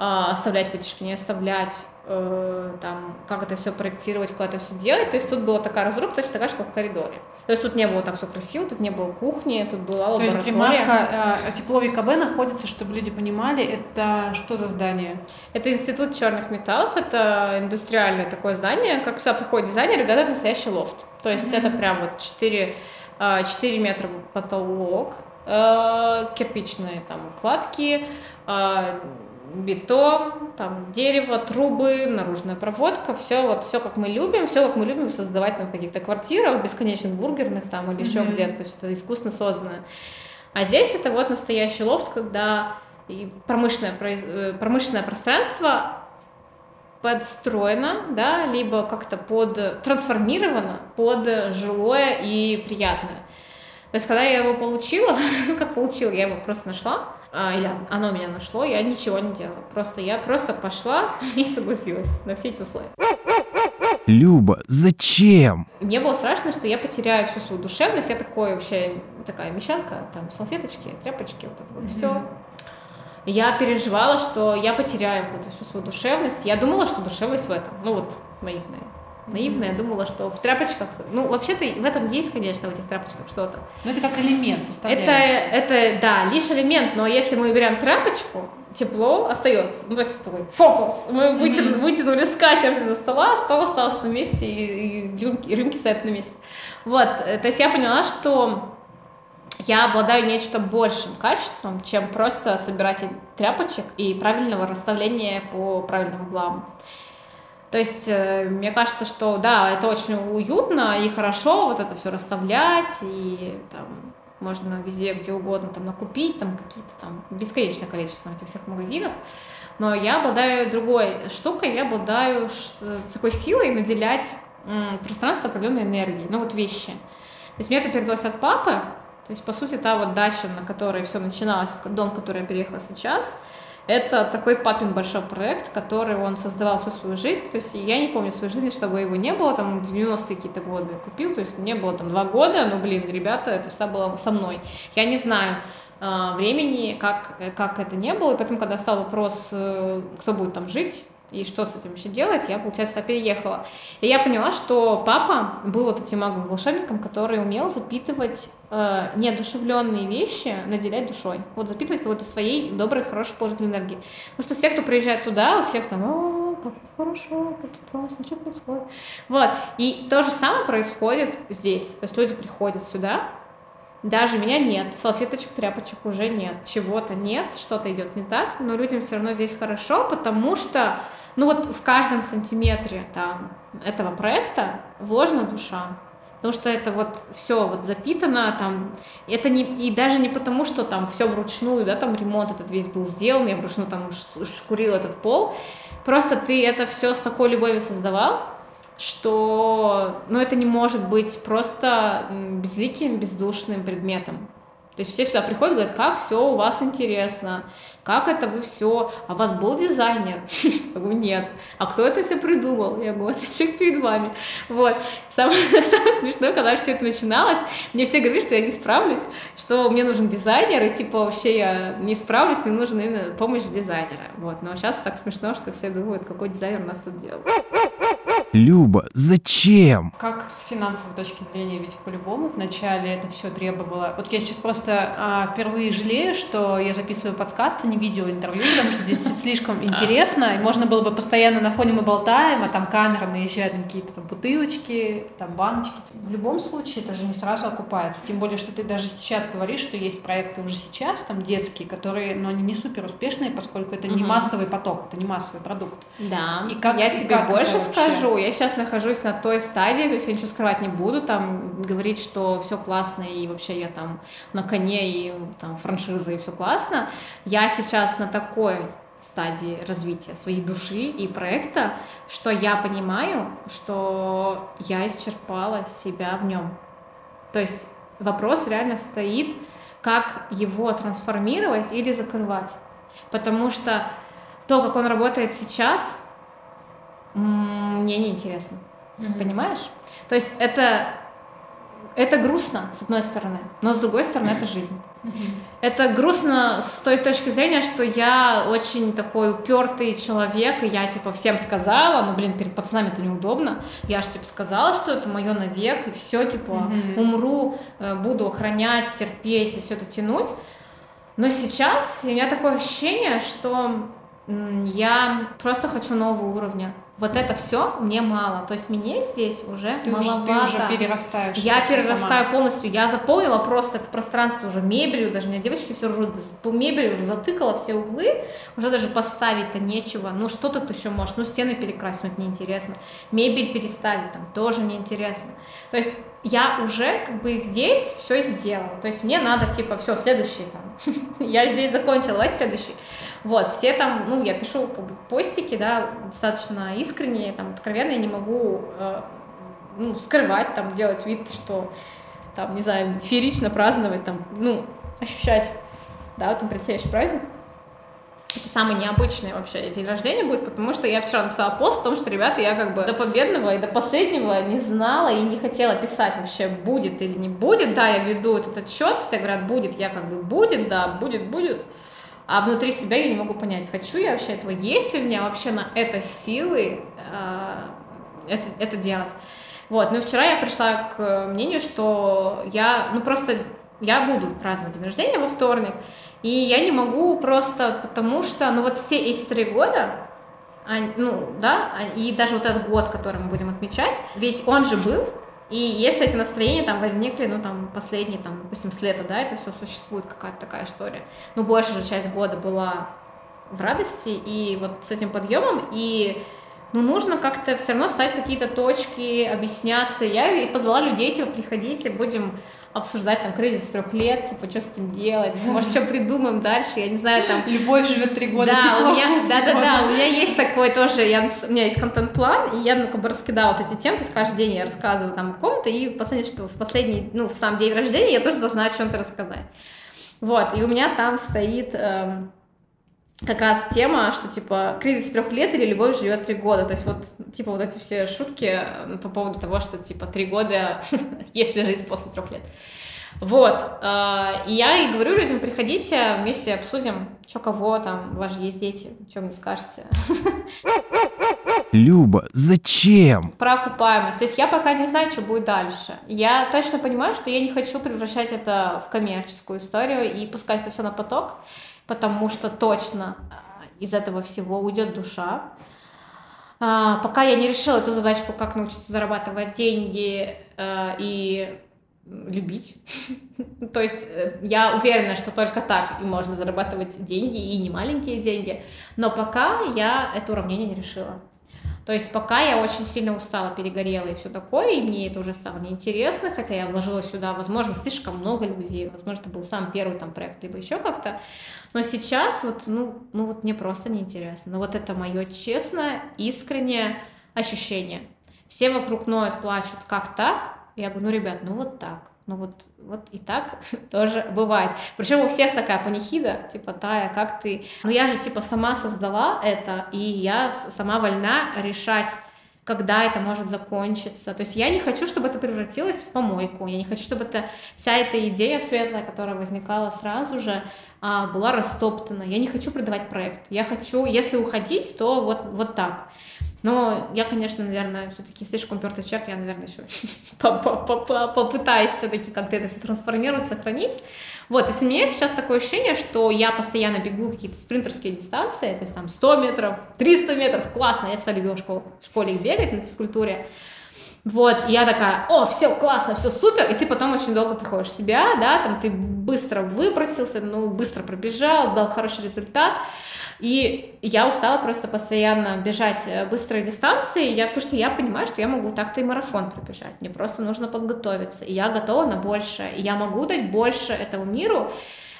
оставлять вытяжки, не оставлять, э, там, как это все проектировать, куда это все делать. То есть тут была такая разрубка, точно такая же, как в коридоре. То есть тут не было так все красиво, тут не было кухни, тут была лаборатория. То есть ремарка, э, тепло ВКБ находится, чтобы люди понимали, это что за здание? Это Институт черных металлов, это индустриальное такое здание, как сюда приходят дизайнеры, готовят настоящий лофт. То есть mm-hmm. это прям вот 4, 4 э, метра потолок, э, кирпичные там кладки, бетон, там дерево, трубы, наружная проводка, все вот все как мы любим, все как мы любим создавать на каких-то квартирах, бесконечных бургерных там или mm-hmm. еще где-то, то есть это искусственно созданное. А здесь это вот настоящий лофт, когда и промышленное, э, промышленное пространство подстроено, да, либо как-то под трансформировано под жилое и приятное. То есть, когда я его получила, ну (laughs) как получила, я его просто нашла, или оно меня нашло, я ничего не делала. Просто я просто пошла (laughs) и согласилась на все эти условия. Люба, зачем? Мне было страшно, что я потеряю всю свою душевность. Я такой вообще такая мещанка, там салфеточки, тряпочки, вот это вот mm-hmm. все. Я переживала, что я потеряю вот эту всю свою душевность. Я думала, что душевность в этом. Ну вот, наивная наивная, думала, что в тряпочках, ну, вообще-то в этом есть, конечно, в этих тряпочках что-то. Но это как элемент Это, это, да, лишь элемент, но если мы берем тряпочку, тепло остается. Ну, то есть такой фокус. Мы вытянули, mm-hmm. вытянули скатерть за стола, стол остался на месте, и, и, рюмки, рюмки стоят на месте. Вот, э, то есть я поняла, что я обладаю нечто большим качеством, чем просто собиратель тряпочек и правильного расставления по правильным углам. То есть э, мне кажется, что да, это очень уютно и хорошо вот это все расставлять, и там можно везде, где угодно там накупить, там какие-то там бесконечное количество этих всех магазинов. Но я обладаю другой штукой, я обладаю такой силой наделять пространство определенной энергией, ну вот вещи. То есть мне это передалось от папы, то есть, по сути, та вот дача, на которой все начиналось, дом, в который я переехала сейчас, это такой папин большой проект, который он создавал всю свою жизнь. То есть я не помню в своей жизни, чтобы его не было, там, 90-е какие-то годы купил, то есть мне было там два года, но, блин, ребята, это всегда было со мной. Я не знаю, э, времени, как, как это не было, и поэтому, когда стал вопрос, э, кто будет там жить, и что с этим еще делать, я, получается, туда переехала. И я поняла, что папа был вот этим магом-волшебником, который умел запитывать э, неодушевленные вещи, наделять душой. Вот запитывать какой-то своей доброй, хорошей, положительной энергией. Потому что все, кто приезжает туда, у всех там, о, как это хорошо, как это классно, что происходит. Вот. И то же самое происходит здесь. То есть люди приходят сюда, даже меня нет, салфеточек, тряпочек уже нет, чего-то нет, что-то идет не так, но людям все равно здесь хорошо, потому что ну вот в каждом сантиметре там, этого проекта вложена душа. Потому что это вот все вот запитано, там, это не, и даже не потому, что там все вручную, да, там ремонт этот весь был сделан, я вручную там шкурил этот пол, просто ты это все с такой любовью создавал, что, ну, это не может быть просто безликим, бездушным предметом. То есть все сюда приходят говорят, как все у вас интересно, как это вы все, а у вас был дизайнер? (laughs) Я говорю, нет. А кто это все придумал? Я говорю, это человек перед вами. Вот. Самое, (laughs) самое смешное, когда все это начиналось, мне все говорили, что я не справлюсь, что мне нужен дизайнер, и типа вообще я не справлюсь, мне нужна помощь дизайнера. Вот. Но сейчас так смешно, что все думают, какой дизайнер у нас тут делал. Люба, зачем? Как с финансовой точки зрения, ведь по-любому вначале это все требовало. Вот я сейчас просто а, впервые жалею, что я записываю подкаст, а не видеоинтервью, потому что здесь (laughs) слишком интересно, и можно было бы постоянно на фоне мы болтаем, а там камера наезжает на какие-то там бутылочки, там баночки. В любом случае это же не сразу окупается. Тем более, что ты даже сейчас говоришь, что есть проекты уже сейчас, там детские, которые, но они не супер успешные, поскольку это не массовый поток, это не массовый продукт. Да. И как, я тебе больше скажу, я сейчас нахожусь на той стадии, то есть я ничего скрывать не буду, там говорить, что все классно и вообще я там на коне и там франшиза и все классно. Я сейчас на такой стадии развития своей души и проекта, что я понимаю, что я исчерпала себя в нем. То есть вопрос реально стоит, как его трансформировать или закрывать. Потому что то, как он работает сейчас, мне неинтересно. Mm-hmm. Понимаешь? То есть это, это грустно, с одной стороны, но с другой стороны, это жизнь. Это грустно с той точки зрения, что я очень такой упертый человек, и я типа всем сказала, ну блин, перед пацанами это неудобно. Я же типа сказала, что это мое навек, и все, типа, mm-hmm. умру, э, буду охранять, терпеть и все это тянуть. Но сейчас у меня такое ощущение, что я просто хочу нового уровня вот это все мне мало. То есть мне здесь уже Ты уже, маловато. ты уже перерастаешь. Я перерастаю сама. полностью. Я заполнила просто это пространство уже мебелью. Даже у меня девочки все ржут. По мебели уже затыкала все углы. Уже даже поставить-то нечего. Ну, что тут еще можешь? Ну, стены перекрасить, ну, это неинтересно. Мебель переставить там тоже неинтересно. То есть я уже как бы здесь все сделала. То есть мне надо, типа, все, следующий там. (laughs) я здесь закончила, давайте следующий. Вот, все там, ну, я пишу как бы постики, да, достаточно искренние, там, откровенно, я не могу э, ну, скрывать, там, делать вид, что там, не знаю, феерично праздновать, там, ну, ощущать, да, там предстоящий праздник. Это самый необычный вообще день рождения будет, потому что я вчера написала пост о том, что, ребята, я как бы до победного и до последнего не знала и не хотела писать вообще, будет или не будет. Да, я веду этот отчет, все говорят, будет, я как бы будет, да, будет, будет. А внутри себя я не могу понять, хочу я вообще этого, есть ли у меня вообще на это силы э, это, это делать. Вот, но вчера я пришла к мнению, что я, ну просто, я буду праздновать день рождения во вторник, и я не могу просто, потому что, ну вот все эти три года, они- ну, да, а- и даже вот этот год, который мы будем отмечать, ведь он же был, и если эти настроения там возникли, ну, там, последние, там, допустим, с лета, да, это все существует, какая-то такая история, ну, большая же часть года была в радости, и вот с этим подъемом, и ну, нужно как-то все равно ставить какие-то точки, объясняться. Я и позвала людей, типа, приходите, будем обсуждать там кризис трех лет, типа, что с этим делать, может, что придумаем дальше, я не знаю, там, Любовь живет три года, да, тепло у меня, да, да, да, года. у меня есть такой тоже, я, у меня есть контент-план, и я, ну, как бы раскидала вот эти темы, то есть каждый день я рассказываю там о ком-то, и последнее, что в последний, ну, в сам день рождения я тоже должна о чем-то рассказать. Вот, и у меня там стоит эм, как раз тема, что, типа, кризис трех лет или любовь живет три года, то есть вот, типа, вот эти все шутки э, по поводу того, что, типа, три года, (laughs) есть ли жизнь после трех лет. Вот, э, и я и говорю людям, приходите, вместе обсудим, что кого там, у вас же есть дети, что мне скажете. Люба, зачем? Про окупаемость. То есть я пока не знаю, что будет дальше. Я точно понимаю, что я не хочу превращать это в коммерческую историю и пускать это все на поток, потому что точно а, из этого всего уйдет душа. А, пока я не решила эту задачку, как научиться зарабатывать деньги э, и любить. (laughs) То есть э, я уверена, что только так и можно зарабатывать деньги, и не маленькие деньги. Но пока я это уравнение не решила. То есть пока я очень сильно устала, перегорела и все такое, и мне это уже стало неинтересно, хотя я вложила сюда, возможно, слишком много любви, возможно, это был сам первый там проект, либо еще как-то. Но сейчас вот, ну, ну вот мне просто неинтересно. Но вот это мое честное, искреннее ощущение. Все вокруг ноют, плачут, как так? Я говорю, ну, ребят, ну вот так. Ну вот, вот и так (laughs) тоже бывает. Причем у всех такая панихида, типа, Тая, как ты? Ну я же типа сама создала это, и я сама вольна решать, когда это может закончиться. То есть я не хочу, чтобы это превратилось в помойку. Я не хочу, чтобы это, вся эта идея светлая, которая возникала сразу же, а, была растоптана. Я не хочу продавать проект. Я хочу, если уходить, то вот, вот так. Но я, конечно, наверное, все-таки слишком упертый человек, я, наверное, еще (laughs) попытаюсь все-таки как-то это все трансформировать, сохранить. Вот, то есть у меня сейчас такое ощущение, что я постоянно бегу какие-то спринтерские дистанции, то есть там 100 метров, 300 метров, классно, я всегда любила в школе, в школе их бегать на физкультуре. Вот, и я такая, о, все классно, все супер, и ты потом очень долго приходишь в себя, да, там ты быстро выбросился, ну, быстро пробежал, дал хороший результат, и я устала просто постоянно бежать э, быстрые дистанции, я, потому что я понимаю, что я могу так-то и марафон пробежать, мне просто нужно подготовиться, и я готова на большее, и я могу дать больше этому миру,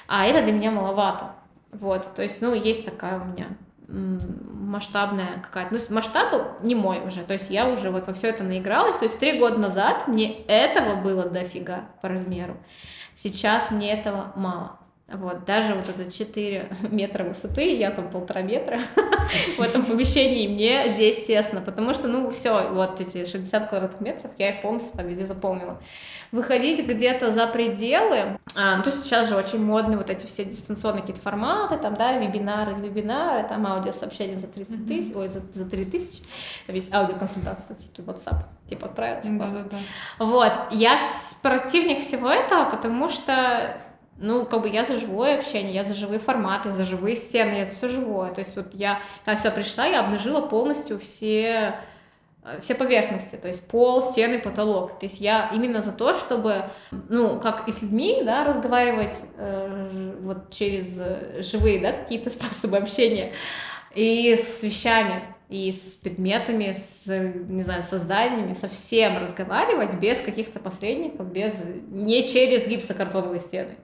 а это для меня маловато. Вот, то есть, ну, есть такая у меня масштабная какая-то, ну, масштаб не мой уже, то есть я уже вот во все это наигралась, то есть три года назад мне этого было дофига по размеру, сейчас мне этого мало. Вот, даже вот это 4 (laughs) метра высоты, я там полтора метра (laughs) в этом помещении, мне здесь тесно, потому что, ну, все, вот эти 60 квадратных метров, я их полностью там везде заполнила. Выходить где-то за пределы, а, ну, то есть сейчас же очень модны вот эти все дистанционные какие-то форматы, там, да, вебинары, вебинары, там аудиосообщения за 300 тысяч, ой, за, за 3 тысячи, ведь аудиоконсультации, там, всякие WhatsApp, типа, отправился, классно. Да-да-да. Вот, я противник всего этого, потому что ну, как бы я за живое общение, я за живые форматы, за живые стены, я за все живое. То есть вот я, когда все пришла, я обнажила полностью все Э, все поверхности, то есть пол, стены, потолок. То есть я именно за то, чтобы, ну, как и с людьми, да, разговаривать э, вот через э, живые, да, какие-то (laughs) способы общения, и с вещами и с предметами, с, не знаю, со всем разговаривать без каких-то посредников, без, не через гипсокартоновые стены.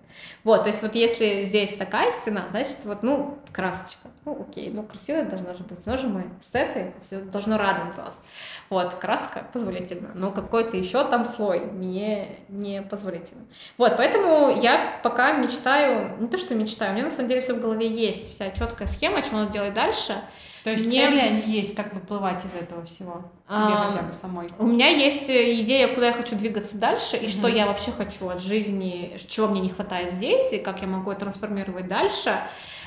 Вот, то есть вот если здесь такая стена, значит, вот, ну, красочка. Ну, окей, ну, красивая должна же быть. Но же мы эстеты, все должно радовать вас. Вот, краска позволительна, но какой-то еще там слой мне не позволительно. Вот, поэтому я пока мечтаю, не то, что мечтаю, у меня на самом деле все в голове есть, вся четкая схема, что надо делать дальше — то есть Мне... цели они есть, как выплывать из этого всего? Тебе а, хотя бы самой. У меня есть э, идея, куда я хочу двигаться дальше, и mm-hmm. что я вообще хочу от жизни, чего мне не хватает здесь, и как я могу это трансформировать дальше.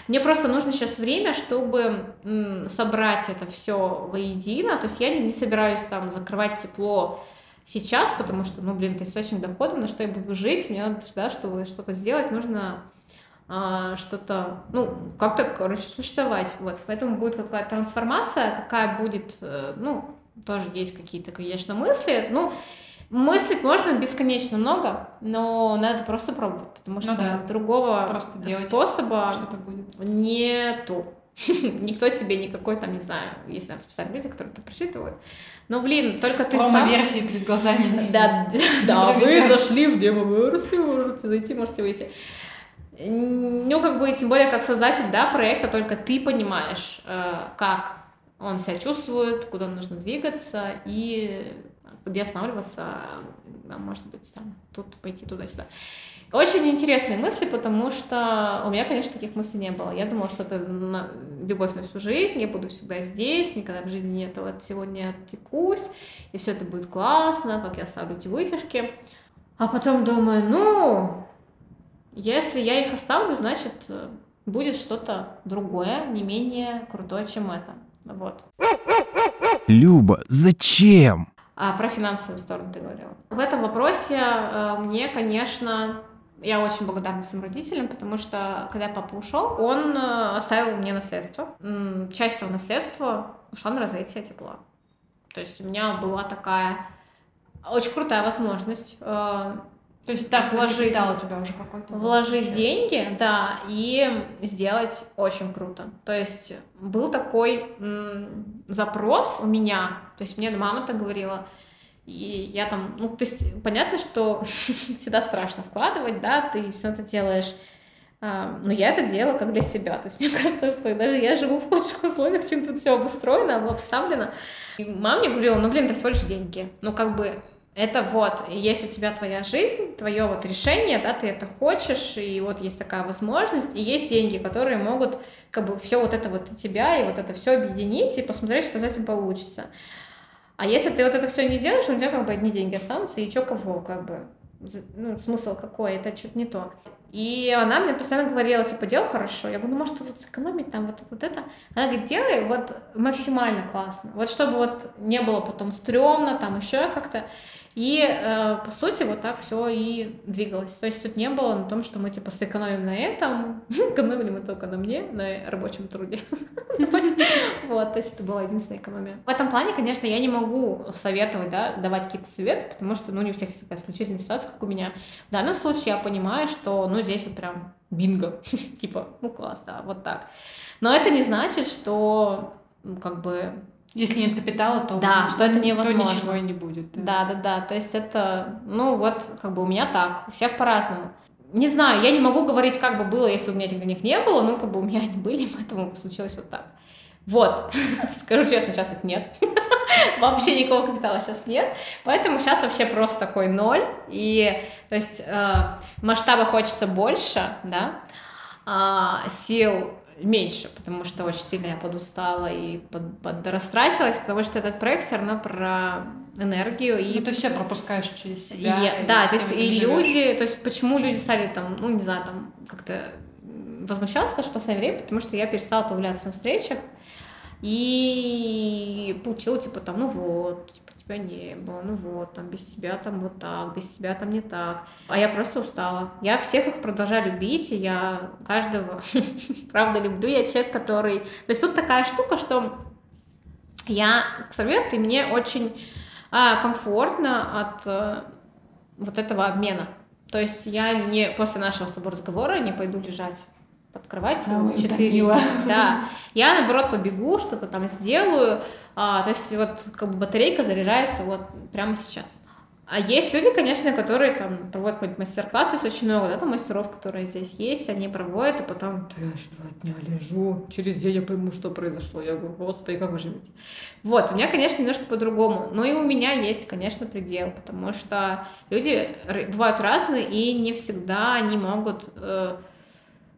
Мне просто нужно сейчас время, чтобы собрать это все воедино. То есть я не собираюсь там закрывать тепло сейчас, потому что, ну, блин, это источник дохода, на что я буду жить, мне надо, да, чтобы что-то сделать, нужно а, что-то, ну, как-то, короче, существовать. Вот, поэтому будет какая-то трансформация, какая будет, э, ну, тоже есть какие-то, конечно, мысли. Ну, мыслить можно бесконечно много, но надо просто пробовать, потому ну что ну, да. другого просто способа нету. (laughs) Никто тебе никакой там, не знаю, есть там специальные люди, которые это прочитывают. Но, блин, только ты сам... версии перед глазами. Да, (laughs) да, вы зашли в демо-версию, можете зайти, можете выйти. Ну, как бы, тем более, как создатель, да, проекта, только ты понимаешь, э, как он себя чувствует, куда нужно двигаться и где останавливаться, а может быть, там, тут пойти туда-сюда. Очень интересные мысли, потому что у меня, конечно, таких мыслей не было. Я думала, что это на... любовь на всю жизнь, я буду всегда здесь, никогда в жизни этого от всего не отвлекусь, и все это будет классно, как я оставлю эти вытяжки. А потом думаю, ну, если я их оставлю, значит, э, будет что-то другое, не менее крутое, чем это. Вот. Люба, зачем? А про финансовую сторону ты говорила. В этом вопросе э, мне, конечно, я очень благодарна своим родителям, потому что когда папа ушел, он э, оставил мне наследство. Часть этого наследства ушла на развитие тепла. То есть у меня была такая очень крутая возможность э, то есть так вложить, у тебя уже какой-то вложить был, деньги, да, и сделать очень круто. То есть был такой м, запрос у меня, то есть мне мама так говорила, и я там, ну, то есть понятно, что (laughs) всегда страшно вкладывать, да, ты все это делаешь, а, но я это делала как для себя. То есть мне (laughs) кажется, что даже я живу в лучших условиях, чем тут все обустроено, обставлено. И мама мне говорила, ну, блин, это всего лишь деньги. Ну, как бы это вот, есть у тебя твоя жизнь, твое вот решение, да, ты это хочешь, и вот есть такая возможность, и есть деньги, которые могут как бы все вот это вот тебя и вот это все объединить и посмотреть, что с этим получится. А если ты вот это все не сделаешь, у тебя как бы одни деньги останутся, и чё кого, как бы, ну, смысл какой, это что-то не то. И она мне постоянно говорила, типа, делай хорошо. Я говорю, ну, может, тут сэкономить там вот это, вот это. Она говорит, делай вот максимально классно. Вот чтобы вот не было потом стрёмно, там еще как-то. И, э, по сути, вот так все и двигалось. То есть тут не было на том, что мы, типа, сэкономим на этом. (laughs) Экономили мы только на мне, на рабочем труде. (laughs) Вот, то есть это была единственная экономия. В этом плане, конечно, я не могу советовать, да, давать какие-то советы, потому что, ну, не у всех есть такая исключительная ситуация, как у меня. В данном случае я понимаю, что, ну, здесь вот прям бинго. (laughs) Типа, ну, класс, да, вот так. Но это не значит, что, ну, как бы, если нет капитала, то, да, что это невозможно. То ничего и не будет. Да. да, да, да. То есть это, ну вот, как бы у меня так, у всех по-разному. Не знаю, я не могу говорить, как бы было, если у меня этих денег не было, ну, как бы у меня они были, (laughs) поэтому случилось вот так. Вот, (laughs) скажу честно, сейчас их нет. (laughs) вообще никакого капитала сейчас нет. Поэтому сейчас вообще просто такой ноль. И, то есть, э, масштаба хочется больше, да, а сил меньше, потому что очень сильно я подустала и под, подрастратилась, потому что этот проект все равно про энергию. И... Ну, ты все пропускаешь через себя. И, да, то есть и люди, то есть почему люди стали там, ну, не знаю, там как-то возмущаться даже в последнее время, потому что я перестала появляться на встречах и получила, типа, там, ну вот, типа, тебя не было, ну вот, там, без тебя там вот так, без тебя там не так. А я просто устала. Я всех их продолжаю любить, и я каждого, (laughs) правда, люблю. Я человек, который... То есть тут такая штука, что я экстраверт, и мне очень а, комфортно от а, вот этого обмена. То есть я не после нашего с тобой разговора не пойду лежать под кроватью. 4. (laughs) Да. Я, наоборот, побегу, что-то там сделаю. А, то есть вот как бы батарейка заряжается вот прямо сейчас. А есть люди, конечно, которые там проводят какой-нибудь мастер-класс, то есть очень много, да, там мастеров, которые здесь есть, они проводят, и потом, да я же два дня лежу, через день я пойму, что произошло. Я говорю, господи, как вы живете? Вот, у меня, конечно, немножко по-другому, но и у меня есть, конечно, предел, потому что люди бывают разные, и не всегда они могут э,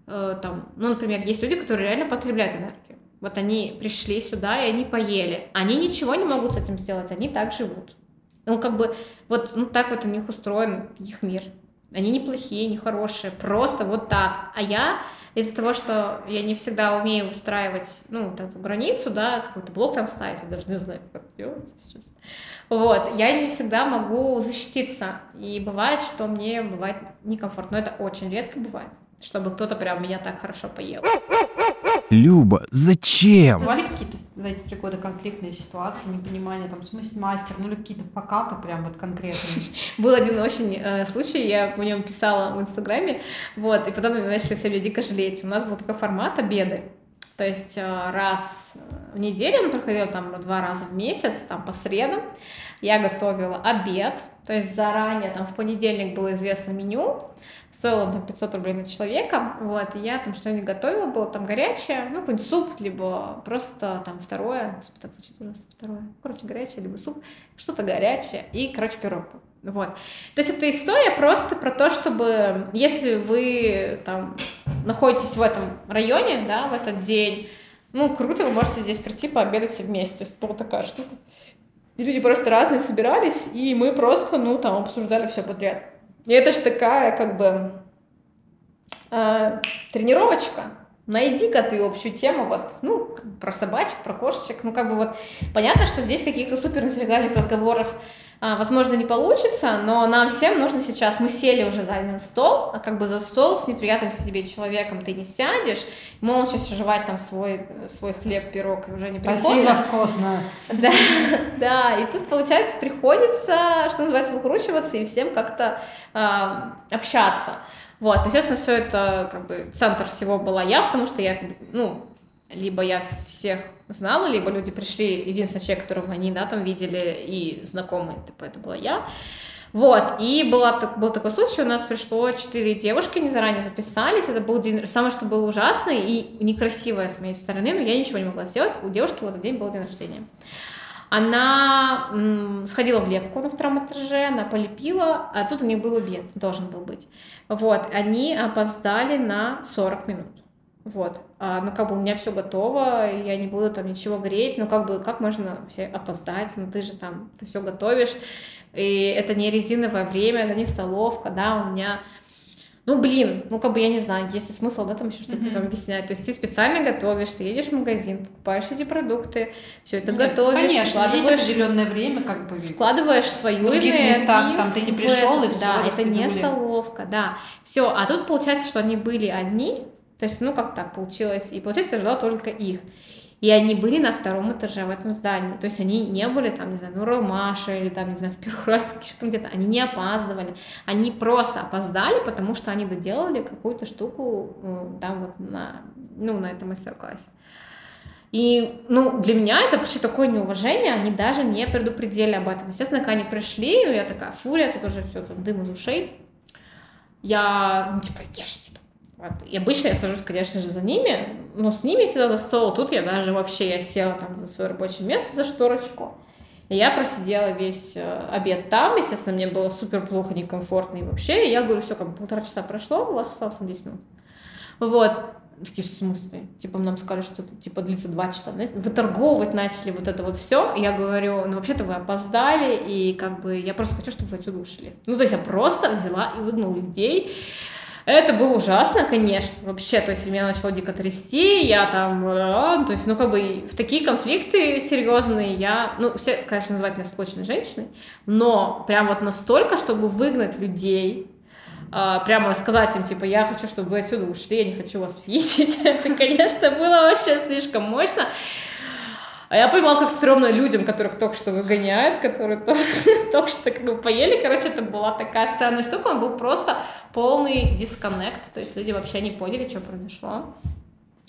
э, там, ну, например, есть люди, которые реально потребляют энергию. Вот они пришли сюда, и они поели. Они ничего не могут с этим сделать, они так живут. Ну, как бы, вот ну, так вот у них устроен их мир. Они не плохие, не хорошие, просто вот так. А я из-за того, что я не всегда умею выстраивать, ну, эту границу, да, какой-то блок там ставить, я даже не знаю, как делается сейчас. Вот, я не всегда могу защититься. И бывает, что мне бывает некомфортно. Но это очень редко бывает чтобы кто-то прям меня так хорошо поел. Люба, зачем? Бывали какие-то за эти три года конфликтные ситуации, непонимание, там, в смысле мастер, ну или какие-то покапы прям вот конкретные? (laughs) Был один очень э, случай, я по нем писала в Инстаграме, вот, и потом начали все меня дико жалеть. У нас был такой формат обеды, то есть э, раз в неделю он проходил там два раза в месяц, там по средам. Я готовила обед, то есть заранее, там в понедельник было известно меню, стоило там 500 рублей на человека, вот, и я там что-нибудь готовила, было там горячее, ну, какой-нибудь суп, либо просто там второе, так звучит ужасно, второе, короче, горячее, либо суп, что-то горячее, и, короче, пирог. Вот. То есть это история просто про то, чтобы, если вы там находитесь в этом районе, да, в этот день, ну, круто, вы можете здесь прийти пообедать все вместе. То есть была такая штука. И люди просто разные собирались, и мы просто, ну, там, обсуждали все подряд. И это же такая, как бы, э, тренировочка. Найди-ка ты общую тему, вот, ну, про собачек, про кошечек, ну, как бы вот, понятно, что здесь каких-то суперинтеллектуальных разговоров а, возможно, не получится, но нам всем нужно сейчас, мы сели уже за один стол, а как бы за стол с неприятным себе человеком ты не сядешь, молча жевать там свой, свой хлеб, пирог, и уже не прикольно. Спасибо, вкусно. Да, (laughs) да, и тут, получается, приходится, что называется, выкручиваться и всем как-то э, общаться. Вот, естественно, все это, как бы, центр всего была я, потому что я, ну, либо я всех знала, либо люди пришли, единственный человек, которого они, да, там видели и знакомые, типа, это была я. Вот, и была, был такой случай, у нас пришло четыре девушки, они заранее записались, это был день, самое, что было ужасное и некрасивое с моей стороны, но я ничего не могла сделать, у девушки в этот день был день рождения. Она м, сходила в лепку на втором этаже, она полепила, а тут у них был обед, должен был быть. Вот, они опоздали на 40 минут. Вот. А, ну, как бы у меня все готово, я не буду там ничего греть, ну, как бы, как можно вообще опоздать, ну, ты же там, ты все готовишь, и это не резиновое время, это не столовка, да, у меня ну, блин, ну, как бы, я не знаю, есть ли смысл, да, там еще что-то mm-hmm. там объяснять. То есть ты специально готовишь, ты едешь в магазин, покупаешь эти продукты, все это Нет, готовишь, конечно, вкладываешь... есть определенное время, как бы... Вкладываешь свою других энергию. местах, там ты не пришел, и все. Да, это не столовка, да. Все, а тут получается, что они были одни, то есть, ну, как так получилось. И, получается, я ждала только их. И они были на втором этаже в этом здании. То есть они не были там, не знаю, ну, Ромаша или там, не знаю, в Первоуральске, (laughs) что-то где-то. Они не опаздывали. Они просто опоздали, потому что они доделали какую-то штуку там э, вот на, ну, на этом мастер-классе. И, ну, для меня это почти такое неуважение, они даже не предупредили об этом. Естественно, когда они пришли, ну, я такая, фурия, тут уже все, там, дым из ушей. Я, ну, типа, ешьте, вот. И обычно я сажусь, конечно же, за ними, но с ними всегда за стол. Тут я даже вообще, я села там за свое рабочее место, за шторочку. И я просидела весь э, обед там, естественно, мне было супер плохо, некомфортно и вообще. И я говорю, все, как полтора часа прошло, у вас осталось 10 минут. Вот. Такие, в смысле? Типа, нам сказали, что это, типа, длится два часа. Выторговывать начали вот это вот все. Я говорю, ну, вообще-то вы опоздали, и как бы я просто хочу, чтобы вы отсюда ушли. Ну, то есть я просто взяла и выгнала людей. Это было ужасно, конечно, вообще, то есть меня начало дико трясти, я там, а, то есть, ну, как бы в такие конфликты серьезные я, ну, все, конечно, называют меня склочной женщиной, но прям вот настолько, чтобы выгнать людей, а, прямо сказать им, типа, я хочу, чтобы вы отсюда ушли, я не хочу вас (laughs) видеть, (laughs) это, конечно, было вообще слишком мощно. А я понимала, как стрёмно людям, которых только что выгоняют, которые (laughs) только, что как бы поели. Короче, это была такая странная штука. Он был просто полный дисконнект. То есть люди вообще не поняли, что произошло.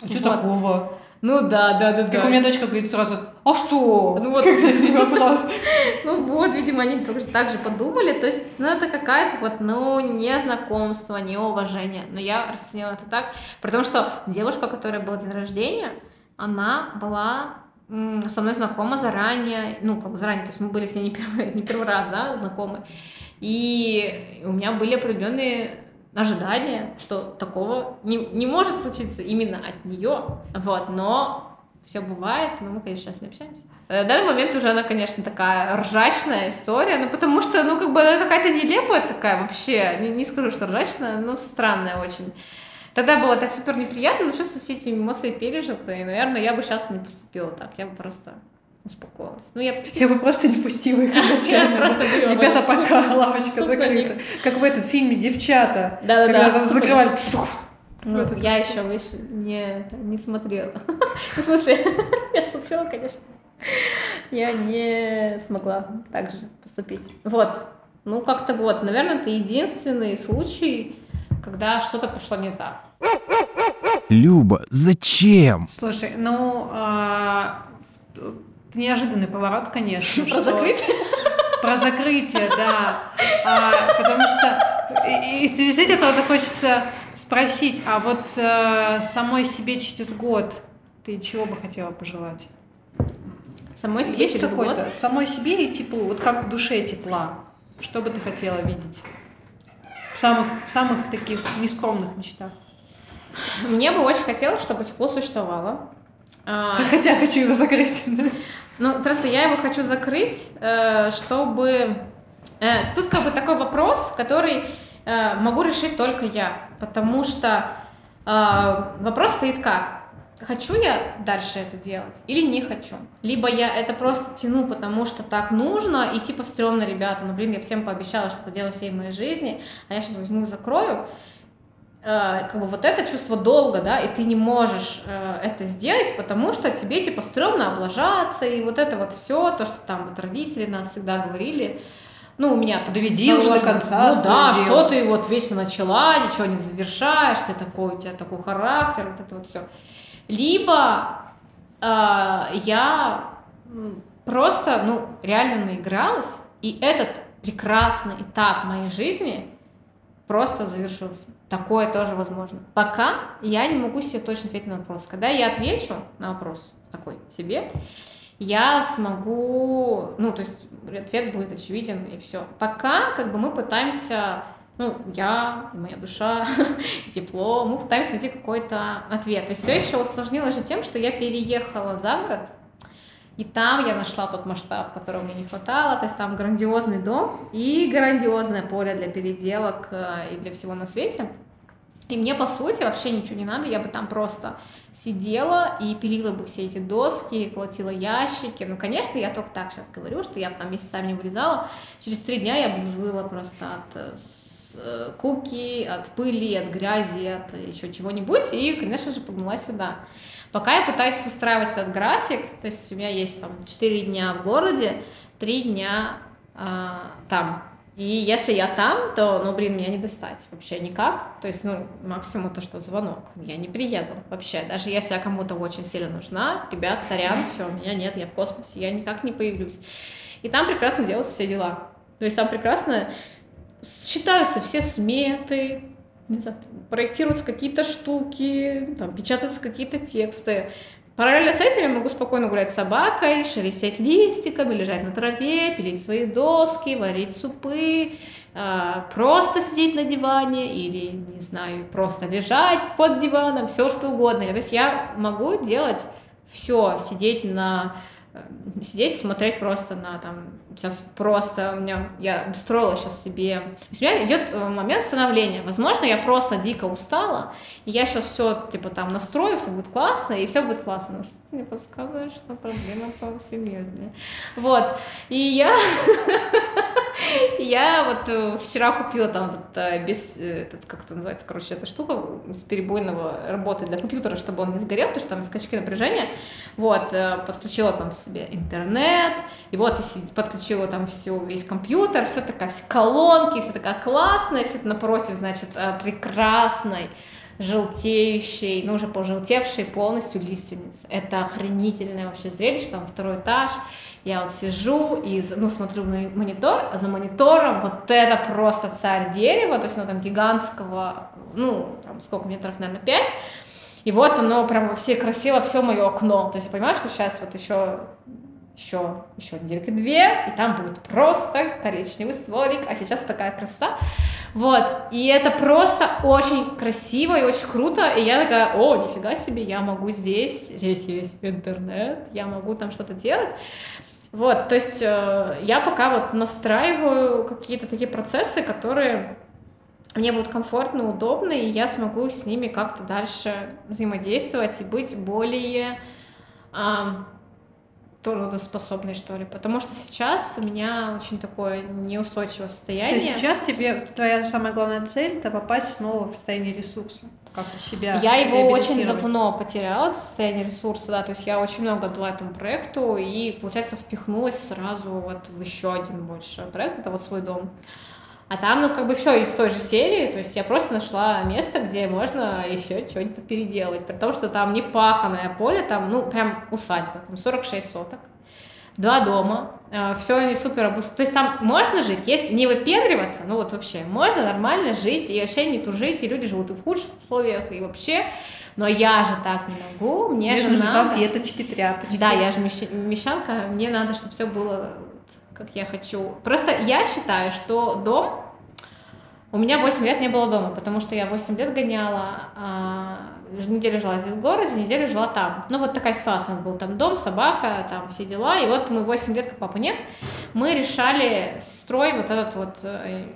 Что вот. такого? Ну да, да, да, как да. у меня дочка говорит сразу, а что? Ну вот. (laughs) Ну вот, видимо, они тоже так же подумали. То есть, ну это какая-то вот, ну, не знакомство, не уважение. Но я расценила это так, потому что девушка, которая была день рождения, она была со мной знакома заранее, ну, как бы заранее, то есть мы были с ней не первый, (laughs) не первый раз, да, знакомы. И у меня были определенные ожидания, что такого не, не может случиться именно от нее, вот, но все бывает, но мы, конечно, сейчас не общаемся. В данный момент уже она, конечно, такая ржачная история, ну, потому что, ну, как бы она какая-то нелепая такая вообще, не, не скажу, что ржачная, но странная очень. Тогда было это супер неприятно, но сейчас все эти эмоции пережиты, и, наверное, я бы сейчас не поступила так, я бы просто успокоилась. Ну, я, я бы просто не пустила их (laughs) изначально. Ребята, пока лавочка закрыта. Как в этом фильме «Девчата». Когда закрывали... Ну, я еще выше не, не смотрела. (laughs) В смысле, (laughs) я смотрела, конечно. Я не смогла так же поступить. Вот. Ну, как-то вот, наверное, это единственный случай, когда что-то пошло не так. Люба, зачем? Слушай, ну, а, неожиданный поворот, конечно. (laughs) Про закрытие? Про закрытие, да. А, потому что и, и в связи с этим вот хочется спросить, а вот а, самой себе через год ты чего бы хотела пожелать? Самой себе Есть через год? Самой себе и тепло, вот как в душе тепла. Что бы ты хотела видеть? Самых, самых таких нескромных мечтах. Мне бы очень хотелось, чтобы тепло существовало. А, Хотя хочу его закрыть. Ну, просто я его хочу закрыть, э, чтобы... Э, тут как бы такой вопрос, который э, могу решить только я, потому что вопрос стоит как? Хочу я дальше это делать или не хочу? Либо я это просто тяну, потому что так нужно, и типа стрёмно, ребята, ну блин, я всем пообещала, что это делаю всей моей жизни, а я сейчас возьму и закрою. Э, как бы вот это чувство долга, да, и ты не можешь э, это сделать, потому что тебе типа стрёмно облажаться, и вот это вот все, то, что там вот родители нас всегда говорили, ну, у меня там Доведи уже до конца. Ну да, дело. что ты вот вечно начала, ничего не завершаешь, ты такой, у тебя такой характер, вот это вот все. Либо э, я просто, ну, реально наигралась, и этот прекрасный этап моей жизни просто завершился. Такое тоже возможно. Пока я не могу себе точно ответить на вопрос. Когда я отвечу на вопрос такой себе, я смогу, ну, то есть ответ будет очевиден и все. Пока как бы мы пытаемся, ну, я, и моя душа, (laughs) и тепло, мы пытаемся найти какой-то ответ. То есть все еще усложнилось же тем, что я переехала за город, и там я нашла тот масштаб, которого мне не хватало. То есть там грандиозный дом и грандиозное поле для переделок э, и для всего на свете. И мне, по сути, вообще ничего не надо, я бы там просто сидела и пилила бы все эти доски, колотила ящики. Ну, конечно, я только так сейчас говорю, что я там месяцами не вылезала. Через три дня я бы взвыла просто от э, куки, от пыли, от грязи, от еще чего-нибудь, и, конечно же, погнала сюда. Пока я пытаюсь выстраивать этот график, то есть у меня есть там 4 дня в городе, 3 дня а, там. И если я там, то, ну, блин, меня не достать вообще никак. То есть, ну, максимум то, что звонок. Я не приеду вообще. Даже если я кому-то очень сильно нужна, ребят, сорян, все, меня нет, я в космосе, я никак не появлюсь. И там прекрасно делаются все дела. То есть там прекрасно считаются все сметы, знаю, проектируются какие-то штуки, там, печатаются какие-то тексты. Параллельно с этим я могу спокойно гулять с собакой, шелестеть листиками, лежать на траве, пилить свои доски, варить супы, а, просто сидеть на диване или, не знаю, просто лежать под диваном, все что угодно. То есть я могу делать все, сидеть на сидеть, смотреть просто на там, сейчас просто у меня, я строила сейчас себе, у меня идет э, момент становления, возможно, я просто дико устала, и я сейчас все, типа, там, настрою, все будет классно, и все будет классно, но что ты мне подсказываешь, что проблема повсеместнее. Вот, и я (laughs) Я вот э, вчера купила там этот, э, без, э, этот, как это называется, короче, эта штука с перебойного работы для компьютера, чтобы он не сгорел, потому что там скачки напряжения. Вот, подключила там себе интернет, и вот подключила там все, весь компьютер, все такая, все колонки, все такая классная, все это напротив, значит, прекрасной желтеющей, ну уже пожелтевшей полностью лиственницы. Это охренительное вообще зрелище, там второй этаж, я вот сижу и, ну, смотрю на монитор, а за монитором вот это просто царь дерева, то есть оно там гигантского, ну, там сколько метров, наверное, 5, и вот оно прям во всей красиво, все мое окно. То есть я понимаю, что сейчас вот еще еще, еще недельки две, и там будет просто коричневый стволик, а сейчас такая красота. Вот, и это просто очень красиво и очень круто, и я такая, о, нифига себе, я могу здесь, здесь есть интернет, я могу там что-то делать. Вот, то есть э, я пока вот настраиваю какие-то такие процессы, которые мне будут комфортно, удобно, и я смогу с ними как-то дальше взаимодействовать и быть более э, трудоспособной, что ли. Потому что сейчас у меня очень такое неустойчивое состояние. То есть сейчас тебе твоя самая главная цель — это попасть снова в состояние ресурса? как-то себя Я его очень давно потеряла, это состояние ресурса, да, то есть я очень много дала этому проекту и, получается, впихнулась сразу вот в еще один больше проект, это вот свой дом. А там, ну, как бы все из той же серии, то есть я просто нашла место, где можно еще что-нибудь переделать, потому что там не паханное поле, там, ну, прям усадьба, там 46 соток два дома, э, все они супер обустроены. То есть там можно жить, если не выпендриваться, ну вот вообще, можно нормально жить и вообще не тужить, и люди живут и в худших условиях, и вообще... Но я же так не могу, мне, мне же надо... салфеточки, тряпочки. Да, я же мещанка, мне надо, чтобы все было как я хочу. Просто я считаю, что дом... У меня 8 лет не было дома, потому что я 8 лет гоняла а, неделю жила здесь в городе, неделю жила там. Ну, вот такая ситуация. У нас был там дом, собака, там все дела. И вот мы 8 лет, как папа нет, мы решали с сестрой вот этот вот э,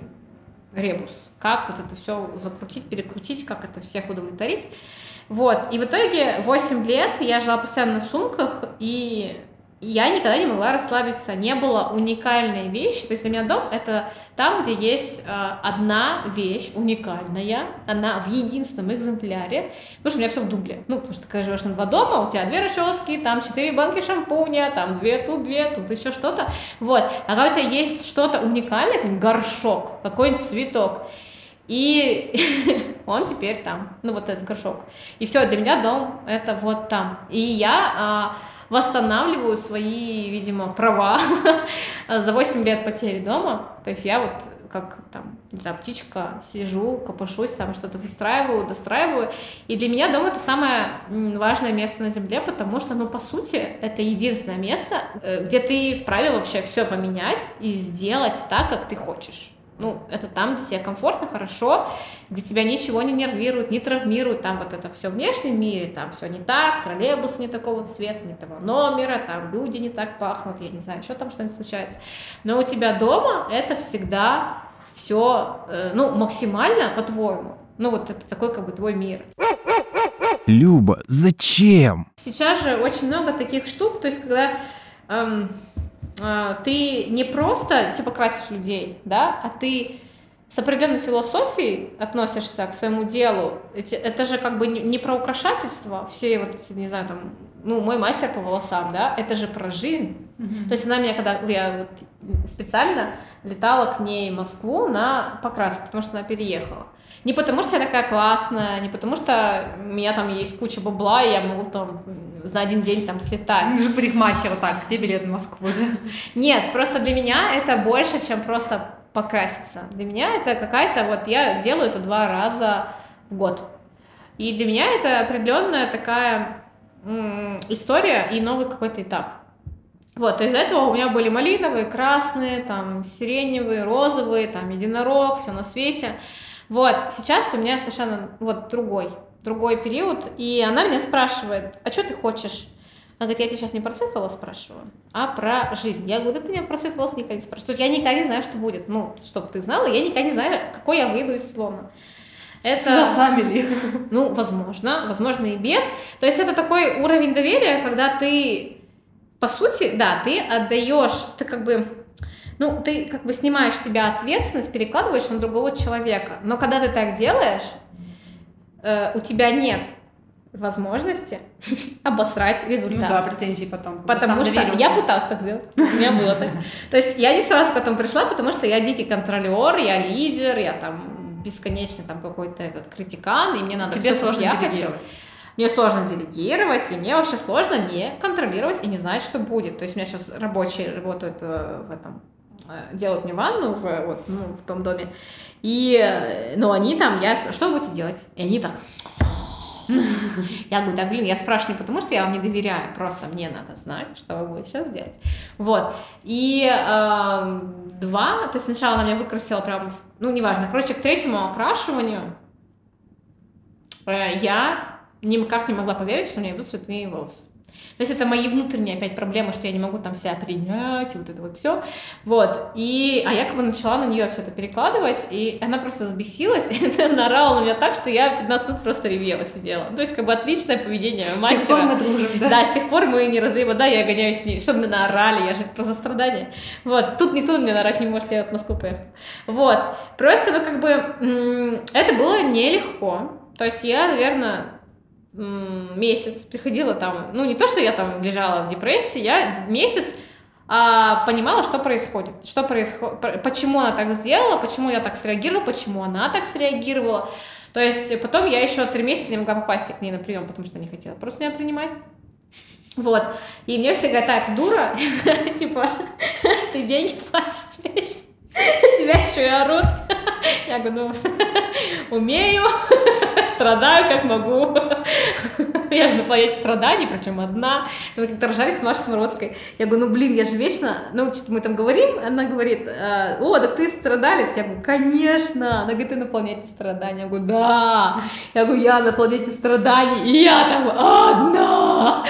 ребус. Как вот это все закрутить, перекрутить, как это всех удовлетворить. Вот. И в итоге 8 лет я жила постоянно на сумках, и я никогда не могла расслабиться. Не было уникальной вещи. То есть для меня дом — это там, где есть э, одна вещь уникальная, она в единственном экземпляре, потому что у меня все в дубле. Ну, потому что когда живешь на два дома, у тебя две расчески, там четыре банки шампуня, там две тут, две тут, еще что-то. Вот. А когда у тебя есть что-то уникальное, какой-нибудь горшок, какой-нибудь цветок, и (laughs) он теперь там, ну вот этот горшок. И все, для меня дом это вот там. И я а, восстанавливаю свои, видимо, права (laughs) за 8 лет потери дома. То есть я вот как там, не знаю, птичка, сижу, копошусь, там что-то выстраиваю, достраиваю. И для меня дом это самое важное место на земле, потому что, ну, по сути, это единственное место, э, где ты вправе вообще все поменять и сделать так, как ты хочешь. Ну, это там, где тебе комфортно, хорошо, где тебя ничего не нервирует, не травмирует, там вот это все в внешнем мире, там все не так, троллейбус не такого цвета, не того номера, там люди не так пахнут, я не знаю, что там что-нибудь случается. Но у тебя дома это всегда все, э, ну, максимально по-твоему. Ну, вот это такой как бы твой мир. Люба, зачем? Сейчас же очень много таких штук, то есть когда эм, ты не просто типа красишь людей, да, а ты с определенной философией относишься к своему делу. Это же как бы не про украшательство, все вот эти, не знаю, там, ну, мой мастер по волосам, да, это же про жизнь. Mm-hmm. То есть она меня, когда я вот специально летала к ней в Москву на покраску, потому что она переехала. Не потому, что я такая классная, не потому, что у меня там есть куча бабла, и я могу там за один день там слетать. Ты же парикмахер, так, где билет в Москву? Нет, просто для меня это больше, чем просто покраситься. Для меня это какая-то, вот я делаю это два раза в год. И для меня это определенная такая история и новый какой-то этап. Вот, то есть до этого у меня были малиновые, красные, там, сиреневые, розовые, там, единорог, все на свете. Вот, сейчас у меня совершенно вот другой, другой период, и она меня спрашивает, а что ты хочешь? Она говорит, я тебя сейчас не про цвет волос спрашиваю, а про жизнь. Я говорю, да ты меня про цвет волос никогда не спрашиваешь. То есть я никогда не знаю, что будет. Ну, чтобы ты знала, я никогда не знаю, какой я выйду из слона. Это... С волосами ли? (laughs) Ну, возможно, возможно и без. То есть это такой уровень доверия, когда ты, по сути, да, ты отдаешь, ты как бы ну, ты как бы снимаешь с себя ответственность, перекладываешь на другого человека. Но когда ты так делаешь, э, у тебя нет возможности (laughs) обосрать результат. Ну да, претензии потом. Потому что доверился. я пыталась так сделать. У меня было так. (laughs) То есть я не сразу к этому пришла, потому что я дикий контролер, я лидер, я там бесконечно там какой-то этот критикан, и мне надо Тебе все, сложно я хочу. Мне сложно делегировать, и мне вообще сложно не контролировать и не знать, что будет. То есть у меня сейчас рабочие работают э, в этом делают мне ванну в, вот, ну, в том доме. И, э, ну, они там, я что вы будете делать? И они так... (laughs) Я говорю, да, блин, я спрашиваю не потому, что я вам не доверяю, просто мне надо знать, что вы будете сейчас делать. Вот. И э, два, то есть сначала она меня выкрасила прям, ну, неважно, короче, к третьему окрашиванию э, я никак не могла поверить, что у меня идут цветные волосы. То есть это мои внутренние опять проблемы, что я не могу там себя принять, и вот это вот все. Вот. И, а я как бы начала на нее все это перекладывать, и она просто взбесилась, (laughs) и она орала на меня так, что я 15 минут просто ревела, сидела. То есть как бы отличное поведение мастера. С тех пор мы дружим, да? Да, с тех пор мы не раздаем, да, я гоняюсь с ней, чтобы меня наорали, я же про сострадание. Вот, тут никто мне наорать не может, я в Москву поехала. Вот, просто, ну, как бы, это было нелегко. То есть я, наверное, месяц приходила там, ну не то, что я там лежала в депрессии, я месяц а, понимала, что происходит, что происходит, почему она так сделала, почему я так среагировала, почему она так среагировала. То есть потом я еще три месяца не могла попасть к ней на прием, потому что не хотела просто меня принимать. Вот. И мне всегда та дура, (laughs) типа, ты деньги платишь теперь, (laughs) тебя еще и орут. (laughs) Я говорю, ну, (laughs) умею, страдаю как могу. Я же на планете страданий, причем одна. Мы как-то ржали с Машей Смородской. Я говорю, ну блин, я же вечно, ну что-то мы там говорим, она говорит, «А, о, да ты страдалец. Я говорю, конечно. Она говорит, ты на планете страданий. Я говорю, да. Я говорю, я на планете страданий, и я там одна.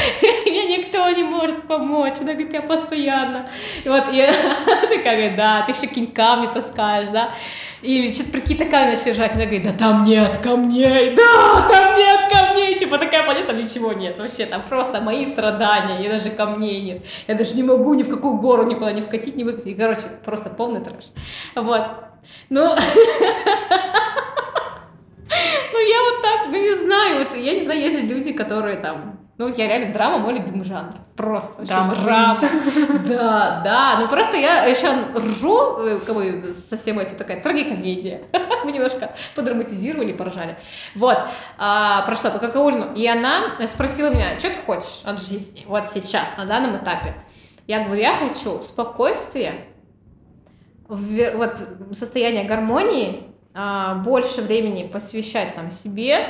Никто не может помочь. Она говорит, я постоянно. И вот, и (laughs) такая, да, ты еще какие камни таскаешь, да. Или что-то про какие-то камни начали ржать, она говорит, да там нет камней, да, там нет камней, типа такая планета, ничего нет, вообще, там просто мои страдания, и даже камней нет, я даже не могу ни в какую гору никуда не вкатить, не выкатить, короче, просто полный трэш, вот, ну, (laughs) ну я вот так, ну не знаю, вот я не знаю, есть же люди, которые там ну, я реально драма мой любимый жанр. Просто драма. драма. Да, да. Ну просто я еще ржу, э, как бы со всем этим такая трагикомедия. (laughs) Мы немножко подраматизировали, поржали. Вот. А, про что? По Какаульну. И она спросила меня, что ты хочешь от жизни? Вот сейчас, на данном этапе. Я говорю, я хочу спокойствия, вот состояние гармонии, а, больше времени посвящать там себе,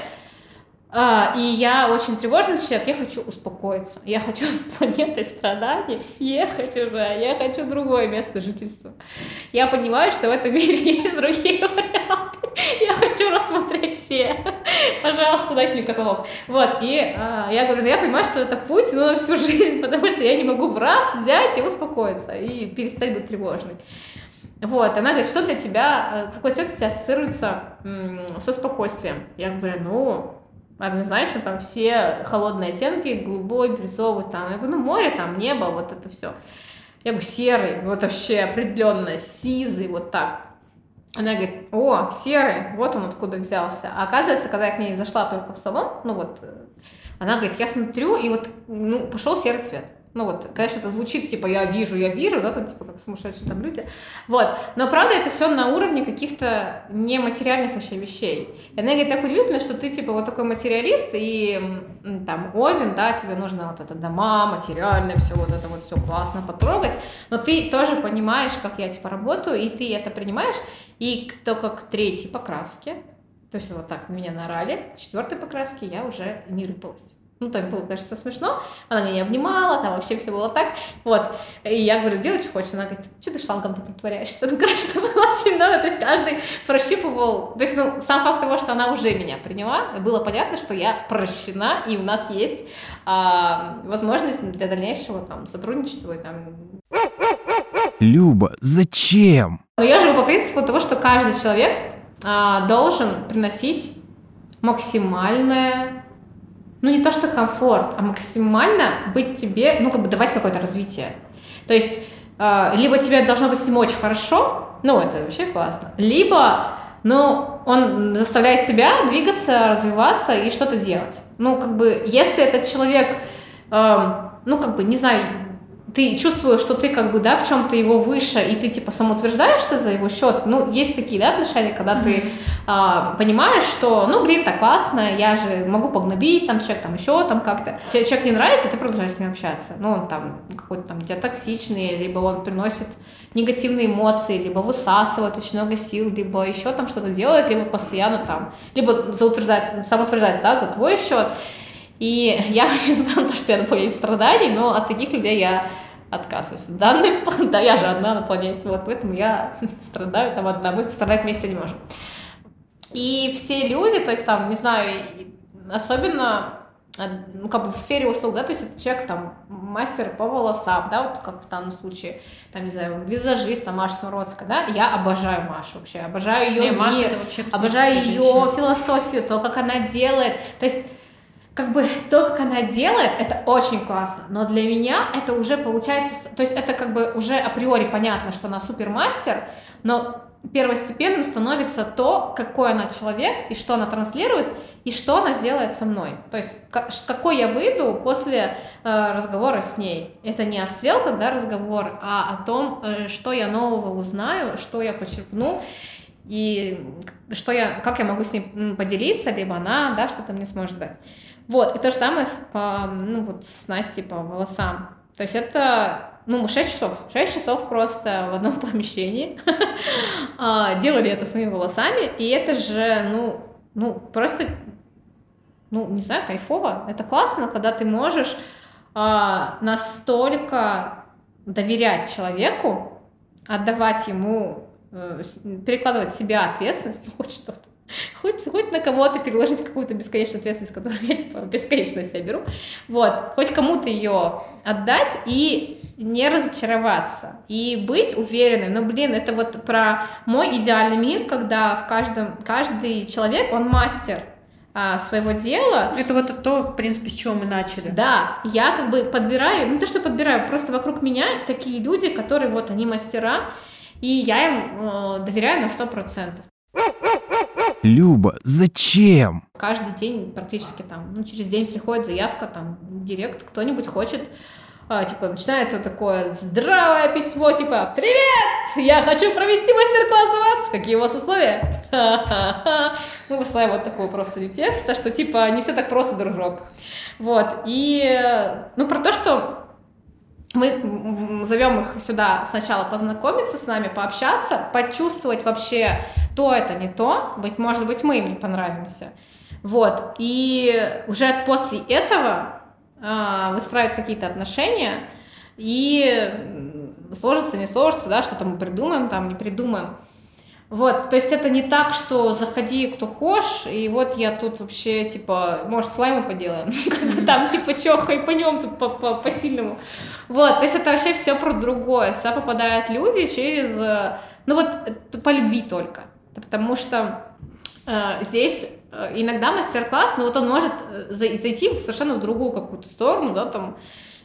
а, и я очень тревожный человек, я хочу успокоиться. Я хочу (laughs) с планеты страданий съехать уже, я хочу другое место жительства. Я понимаю, что в этом мире (laughs) есть другие варианты. Я хочу рассмотреть все. Пожалуйста, дайте мне каталог. Вот, и а, я говорю, я понимаю, что это путь, но на всю жизнь, (laughs) потому что я не могу в раз взять и успокоиться, и перестать быть тревожной. Вот, она говорит, что для тебя, э, какой цвет у тебя ассоциируется со спокойствием? Я говорю, ну, однозначно там все холодные оттенки, голубой, бирюзовый, там, я говорю, ну, море, там, небо, вот это все. Я говорю, серый, вот вообще определенно, сизый, вот так. Она говорит, о, серый, вот он откуда взялся. А оказывается, когда я к ней зашла только в салон, ну вот, э, она говорит, я смотрю, и вот, ну, пошел серый цвет. Ну вот, конечно, это звучит, типа, я вижу, я вижу, да, там, типа, как сумасшедшие там люди. Вот. Но правда, это все на уровне каких-то нематериальных вообще вещей. И она говорит, так удивительно, что ты, типа, вот такой материалист, и там, Овен, да, тебе нужно вот это дома, материальное, все вот это вот все классно потрогать, но ты тоже понимаешь, как я, типа, работаю, и ты это принимаешь, и только к третьей покраске, то есть вот так меня нарали, четвертой покраске я уже не рыпалась. Ну, там было, конечно, смешно. Она меня не обнимала, там вообще все было так. Вот. И я говорю, делай, что хочешь. Она говорит, что ты шлангом-то притворяешься? Ну, короче, это было очень много. То есть каждый прощупывал. То есть, ну, сам факт того, что она уже меня приняла, было понятно, что я прощена, и у нас есть а, возможность для дальнейшего там сотрудничества и там Люба, зачем? но я живу по принципу того, что каждый человек а, должен приносить максимальное, ну не то что комфорт, а максимально быть тебе, ну как бы давать какое-то развитие. То есть а, либо тебе должно быть с ним очень хорошо, ну это вообще классно, либо ну, он заставляет тебя двигаться, развиваться и что-то делать. Ну, как бы, если этот человек, эм, ну, как бы, не знаю, ты чувствуешь, что ты как бы, да, в чем-то его выше, и ты типа самоутверждаешься за его счет, ну, есть такие, да, отношения, когда mm-hmm. ты а, понимаешь, что, ну, блин, так классно, я же могу погнобить, там, человек там еще там как-то. Тебе человек не нравится, ты продолжаешь с ним общаться. Ну, он там какой-то там для токсичный, либо он приносит негативные эмоции, либо высасывает очень много сил, либо еще там что-то делает, либо постоянно там, либо заутверждает, самоутверждается, да, за твой счет. И я (laughs) хочу на то, что я на планете страданий, но от таких людей я отказываюсь. В данный, (laughs) да, я же одна на планете, вот поэтому я (laughs) страдаю там одна, мы страдать вместе не можем. И все люди, то есть там, не знаю, особенно ну, как бы в сфере услуг, да, то есть это человек там мастер по волосам, да, вот как в данном случае, там, не знаю, визажист, там, Маша Смородская, да, я обожаю Машу вообще, обожаю ее Не, мир, Маша это вообще обожаю ее женщина. философию, то, как она делает, то есть как бы (laughs) то, как она делает, это очень классно, но для меня это уже получается, то есть это как бы уже априори понятно, что она супермастер, но первостепенным становится то, какой она человек, и что она транслирует, и что она сделает со мной. То есть ка- ш- какой я выйду после э, разговора с ней. Это не о стрелках, да, разговор, а о том, э, что я нового узнаю, что я почерпну, и что я, как я могу с ней поделиться, либо она, да, что-то мне сможет дать. Вот, и то же самое с, по, ну, вот с Настей по волосам. То есть это, ну, мы 6 часов, 6 часов просто в одном (laughs) помещении (laughs) а, делали это с моими волосами, и это же, ну, ну, просто, ну, не знаю, кайфово. Это классно, когда ты можешь а, настолько доверять человеку, отдавать ему, э, перекладывать в себя ответственность, (laughs) ну, хоть что-то. Хоть, хоть на кого-то переложить какую-то бесконечную ответственность, которую я типа бесконечно себя беру. Вот, хоть кому-то ее отдать и не разочароваться. И быть уверенным. Ну, блин, это вот про мой идеальный мир, когда в каждом, каждый человек, он мастер а, своего дела, Это вот то, в принципе, с чего мы начали. да, я как бы подбираю, не то что подбираю, просто вокруг меня такие люди, которые вот они мастера, и я им э, доверяю на сто процентов. Люба, зачем? Каждый день практически там, ну, через день приходит заявка, там, директ, кто-нибудь хочет, а, типа, начинается такое здравое письмо, типа, «Привет! Я хочу провести мастер-класс у вас! Какие у вас условия?» Мы высылаем вот такой просто текст, что, типа, не все так просто, дружок. Вот, и, ну, про то, что мы зовем их сюда сначала познакомиться с нами, пообщаться, почувствовать вообще, то это не то, быть, может быть, мы им не понравимся. Вот, и уже после этого а, выстраивать какие-то отношения, и сложится, не сложится, да, что-то мы придумаем, там, не придумаем. Вот, то есть это не так, что заходи, кто хочешь, и вот я тут вообще, типа, может, слаймы поделаем, (laughs) там, типа, тут по- по- по-сильному. Вот, то есть это вообще все про другое. Сюда попадают люди через, э, ну вот, по любви только. Потому что э, здесь э, иногда мастер-класс, но вот он может зай- зайти совершенно в другую какую-то сторону, да, там,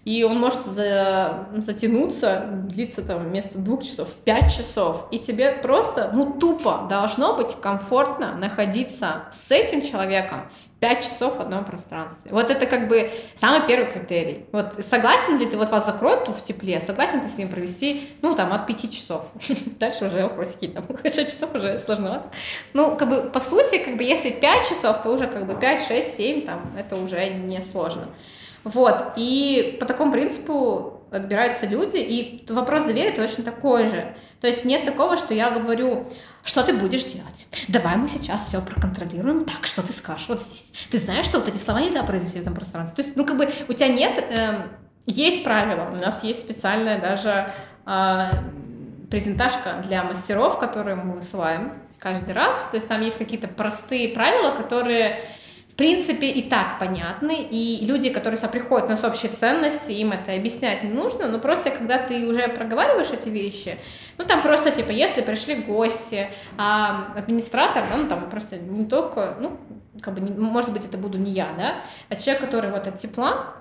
и он может за- затянуться, длиться там вместо двух часов в пять часов. И тебе просто, ну, тупо должно быть комфортно находиться с этим человеком пять часов в одном пространстве. Вот это как бы самый первый критерий. Вот согласен ли ты, вот вас закроют тут в тепле, согласен ты с ним провести, ну, там, от пяти часов. (laughs) Дальше уже вопросики, там, (laughs) 6 часов уже сложновато. Ну, как бы, по сути, как бы, если 5 часов, то уже, как бы, 5, 6, 7, там, это уже не сложно. Вот, и по такому принципу отбираются люди, и вопрос доверия точно такой же. То есть нет такого, что я говорю, что ты будешь делать? Давай мы сейчас все проконтролируем. Так, что ты скажешь вот здесь? Ты знаешь, что вот эти слова нельзя произнести в этом пространстве? То есть, ну, как бы у тебя нет... Эм, есть правила. У нас есть специальная даже э, презентажка для мастеров, которые мы высылаем каждый раз. То есть там есть какие-то простые правила, которые в принципе, и так понятны, и люди, которые сюда приходят, у нас общие ценности, им это объяснять не нужно, но просто когда ты уже проговариваешь эти вещи, ну, там просто, типа, если пришли гости, а администратор, ну, там просто не только, ну, как бы, не, может быть, это буду не я, да, а человек, который вот от тепла,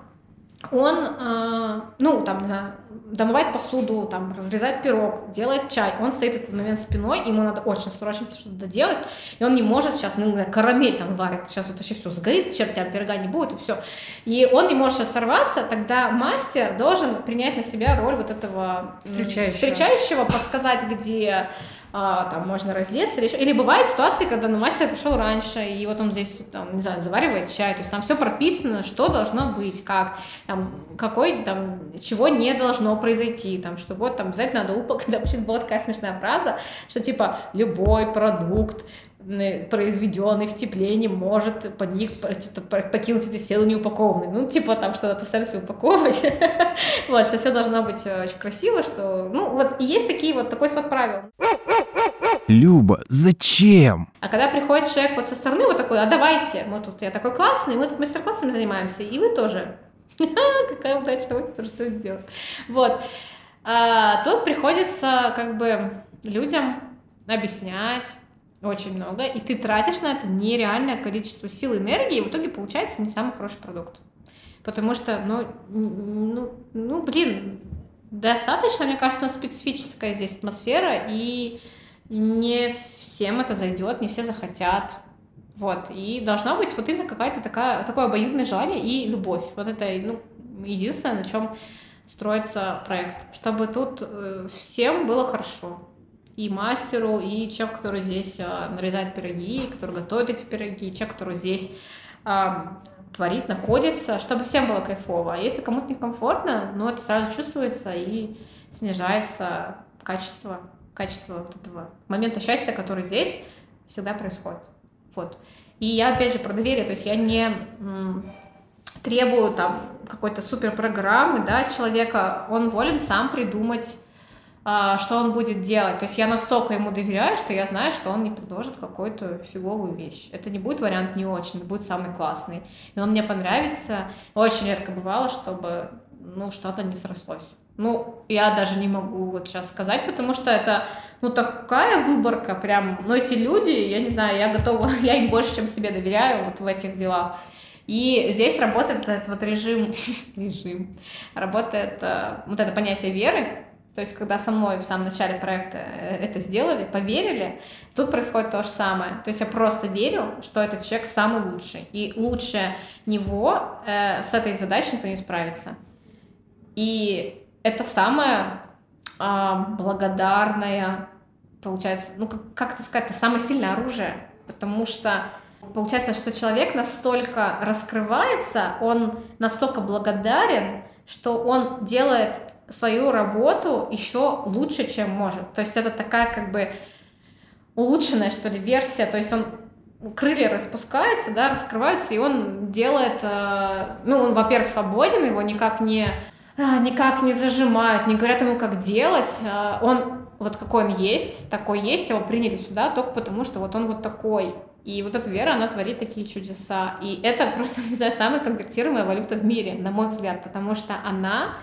он, э, ну, там, не знаю, домывает посуду, там, разрезает пирог, делает чай, он стоит в этот момент спиной, ему надо очень срочно что-то доделать, и он не может сейчас, ну, карамель там варит, сейчас вот вообще все сгорит, чертям пирога не будет, и все. И он не может сейчас сорваться, тогда мастер должен принять на себя роль вот этого встречающего, встречающего подсказать, где а, там можно раздеться или, или бывают ситуации, когда ну, мастер пришел раньше, и вот он здесь, там, не знаю, заваривает чай, то есть там все прописано, что должно быть, как, там, какой, там, чего не должно произойти, там, что вот там обязательно надо упаковать, (laughs) допустим, была такая смешная фраза, что типа любой продукт, произведенный в тепле не может под них покинуть эти силы неупакованный. Ну, типа там что-то постоянно все упаковывать. (laughs) вот, что все должно быть э, очень красиво, что... Ну, вот и есть такие вот, такой свод правил. Люба, зачем? А когда приходит человек вот со стороны вот такой, а давайте, мы тут, я такой классный, мы тут мастер-классами занимаемся, и вы тоже. (laughs) Какая удача, давайте тоже все сделаем. Вот. А, тут приходится как бы людям объяснять, очень много, и ты тратишь на это нереальное количество сил и энергии, и в итоге получается не самый хороший продукт. Потому что, ну, ну, ну блин, достаточно, мне кажется, специфическая здесь атмосфера, и не всем это зайдет, не все захотят. Вот, и должна быть вот именно какая-то такая, такое обоюдное желание и любовь. Вот это, ну, единственное, на чем строится проект, чтобы тут э, всем было хорошо и мастеру, и человек, который здесь а, нарезает пироги, который готовит эти пироги, и человек, который здесь а, творит, находится, чтобы всем было кайфово. А если кому-то некомфортно, ну, это сразу чувствуется и снижается качество, качество вот этого момента счастья, который здесь всегда происходит. Вот. И я, опять же, про доверие, то есть я не требую там какой-то супер программы, да, человека, он волен сам придумать что он будет делать. То есть я настолько ему доверяю, что я знаю, что он не предложит какую-то фиговую вещь. Это не будет вариант не очень, это будет самый классный. И он мне понравится. Очень редко бывало, чтобы ну, что-то не срослось. Ну, я даже не могу вот сейчас сказать, потому что это, ну, такая выборка прям, ну, эти люди, я не знаю, я готова, (laughs) я им больше, чем себе доверяю вот в этих делах. И здесь работает этот вот режим, (laughs) режим, работает э, вот это понятие веры, то есть, когда со мной в самом начале проекта э, это сделали, поверили, тут происходит то же самое. То есть я просто верю, что этот человек самый лучший. И лучше него э, с этой задачей никто не справится. И это самое э, благодарное, получается, ну как, как это сказать, это самое сильное оружие. Потому что получается, что человек настолько раскрывается, он настолько благодарен, что он делает свою работу еще лучше, чем может. То есть это такая как бы улучшенная, что ли, версия. То есть он крылья распускаются, да, раскрываются, и он делает, э, ну, он, во-первых, свободен, его никак не, э, никак не зажимают, не говорят ему, как делать. Э, он вот какой он есть, такой есть, его приняли сюда только потому, что вот он вот такой. И вот эта вера, она творит такие чудеса. И это просто, (laughs) не знаю, самая конвертируемая валюта в мире, на мой взгляд, потому что она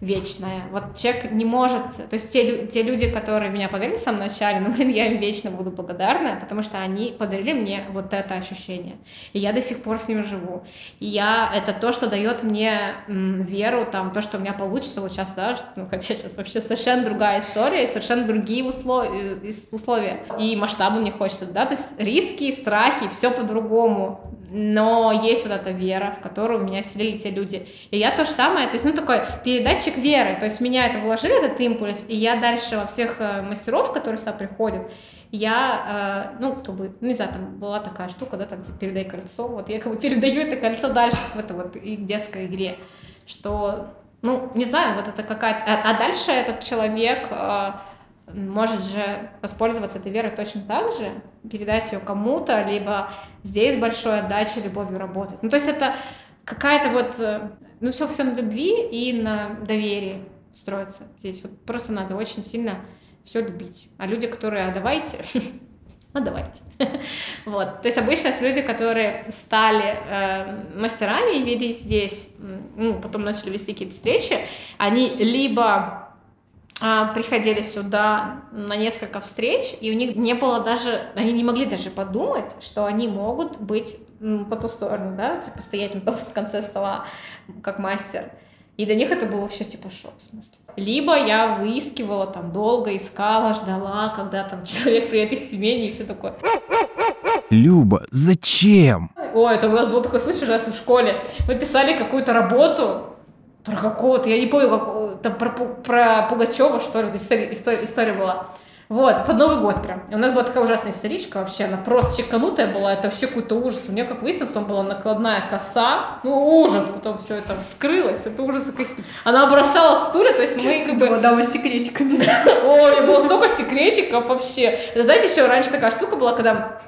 вечная. Вот человек не может, то есть те, те люди, которые меня поверили в самом начале, ну, блин, я им вечно буду благодарна, потому что они подарили мне вот это ощущение. И я до сих пор с ним живу. И я, это то, что дает мне м, веру, там, то, что у меня получится вот сейчас, да, ну, хотя сейчас вообще совершенно другая история, совершенно другие условия, э, условия. И масштабы мне хочется, да, то есть риски, страхи, все по-другому но есть вот эта вера, в которую меня вселили те люди. И я то же самое, то есть, ну, такой передатчик веры, то есть меня это вложили, этот импульс, и я дальше во всех э, мастеров, которые сюда приходят, я, э, ну, как бы, ну, не знаю, там была такая штука, да, там, типа, передай кольцо, вот я как бы передаю это кольцо дальше в это вот и детской игре, что ну, не знаю, вот это какая-то... А, а дальше этот человек э, может же воспользоваться этой верой точно так же, передать ее кому-то, либо здесь большой отдачей, любовью работать. Ну, то есть это какая-то вот... э, Ну, все, все на любви и на доверии строится здесь. Вот просто надо очень сильно все любить. А люди, которые, а давайте, (laughs) а давайте. (laughs) Вот. То есть обычно есть люди, которые стали э, мастерами и вели здесь, ну, потом начали вести какие-то встречи, они либо приходили сюда на несколько встреч, и у них не было даже, они не могли даже подумать, что они могут быть по ту сторону, да, типа стоять на том (laughs) конце стола, как мастер. И для них это был вообще типа шок, в смысле. Либо я выискивала там долго, искала, ждала, когда там (laughs) человек приедет из Тюмени и все такое. Люба, зачем? Ой, это у нас был такой случай ужасный в школе. Мы писали какую-то работу про какого-то, я не помню, как, там про, про Пугачева, что ли, история, история, история была. Вот, под Новый год прям. И у нас была такая ужасная историчка вообще, она просто чеканутая была, это вообще какой-то ужас. У нее, как выяснилось, там была накладная коса, ну ужас, потом все это вскрылось, это ужасы какие Она бросала стулья, то есть мы как бы... Дама с секретиками. (laughs) Ой, было столько секретиков вообще. Это, знаете, еще раньше такая штука была, когда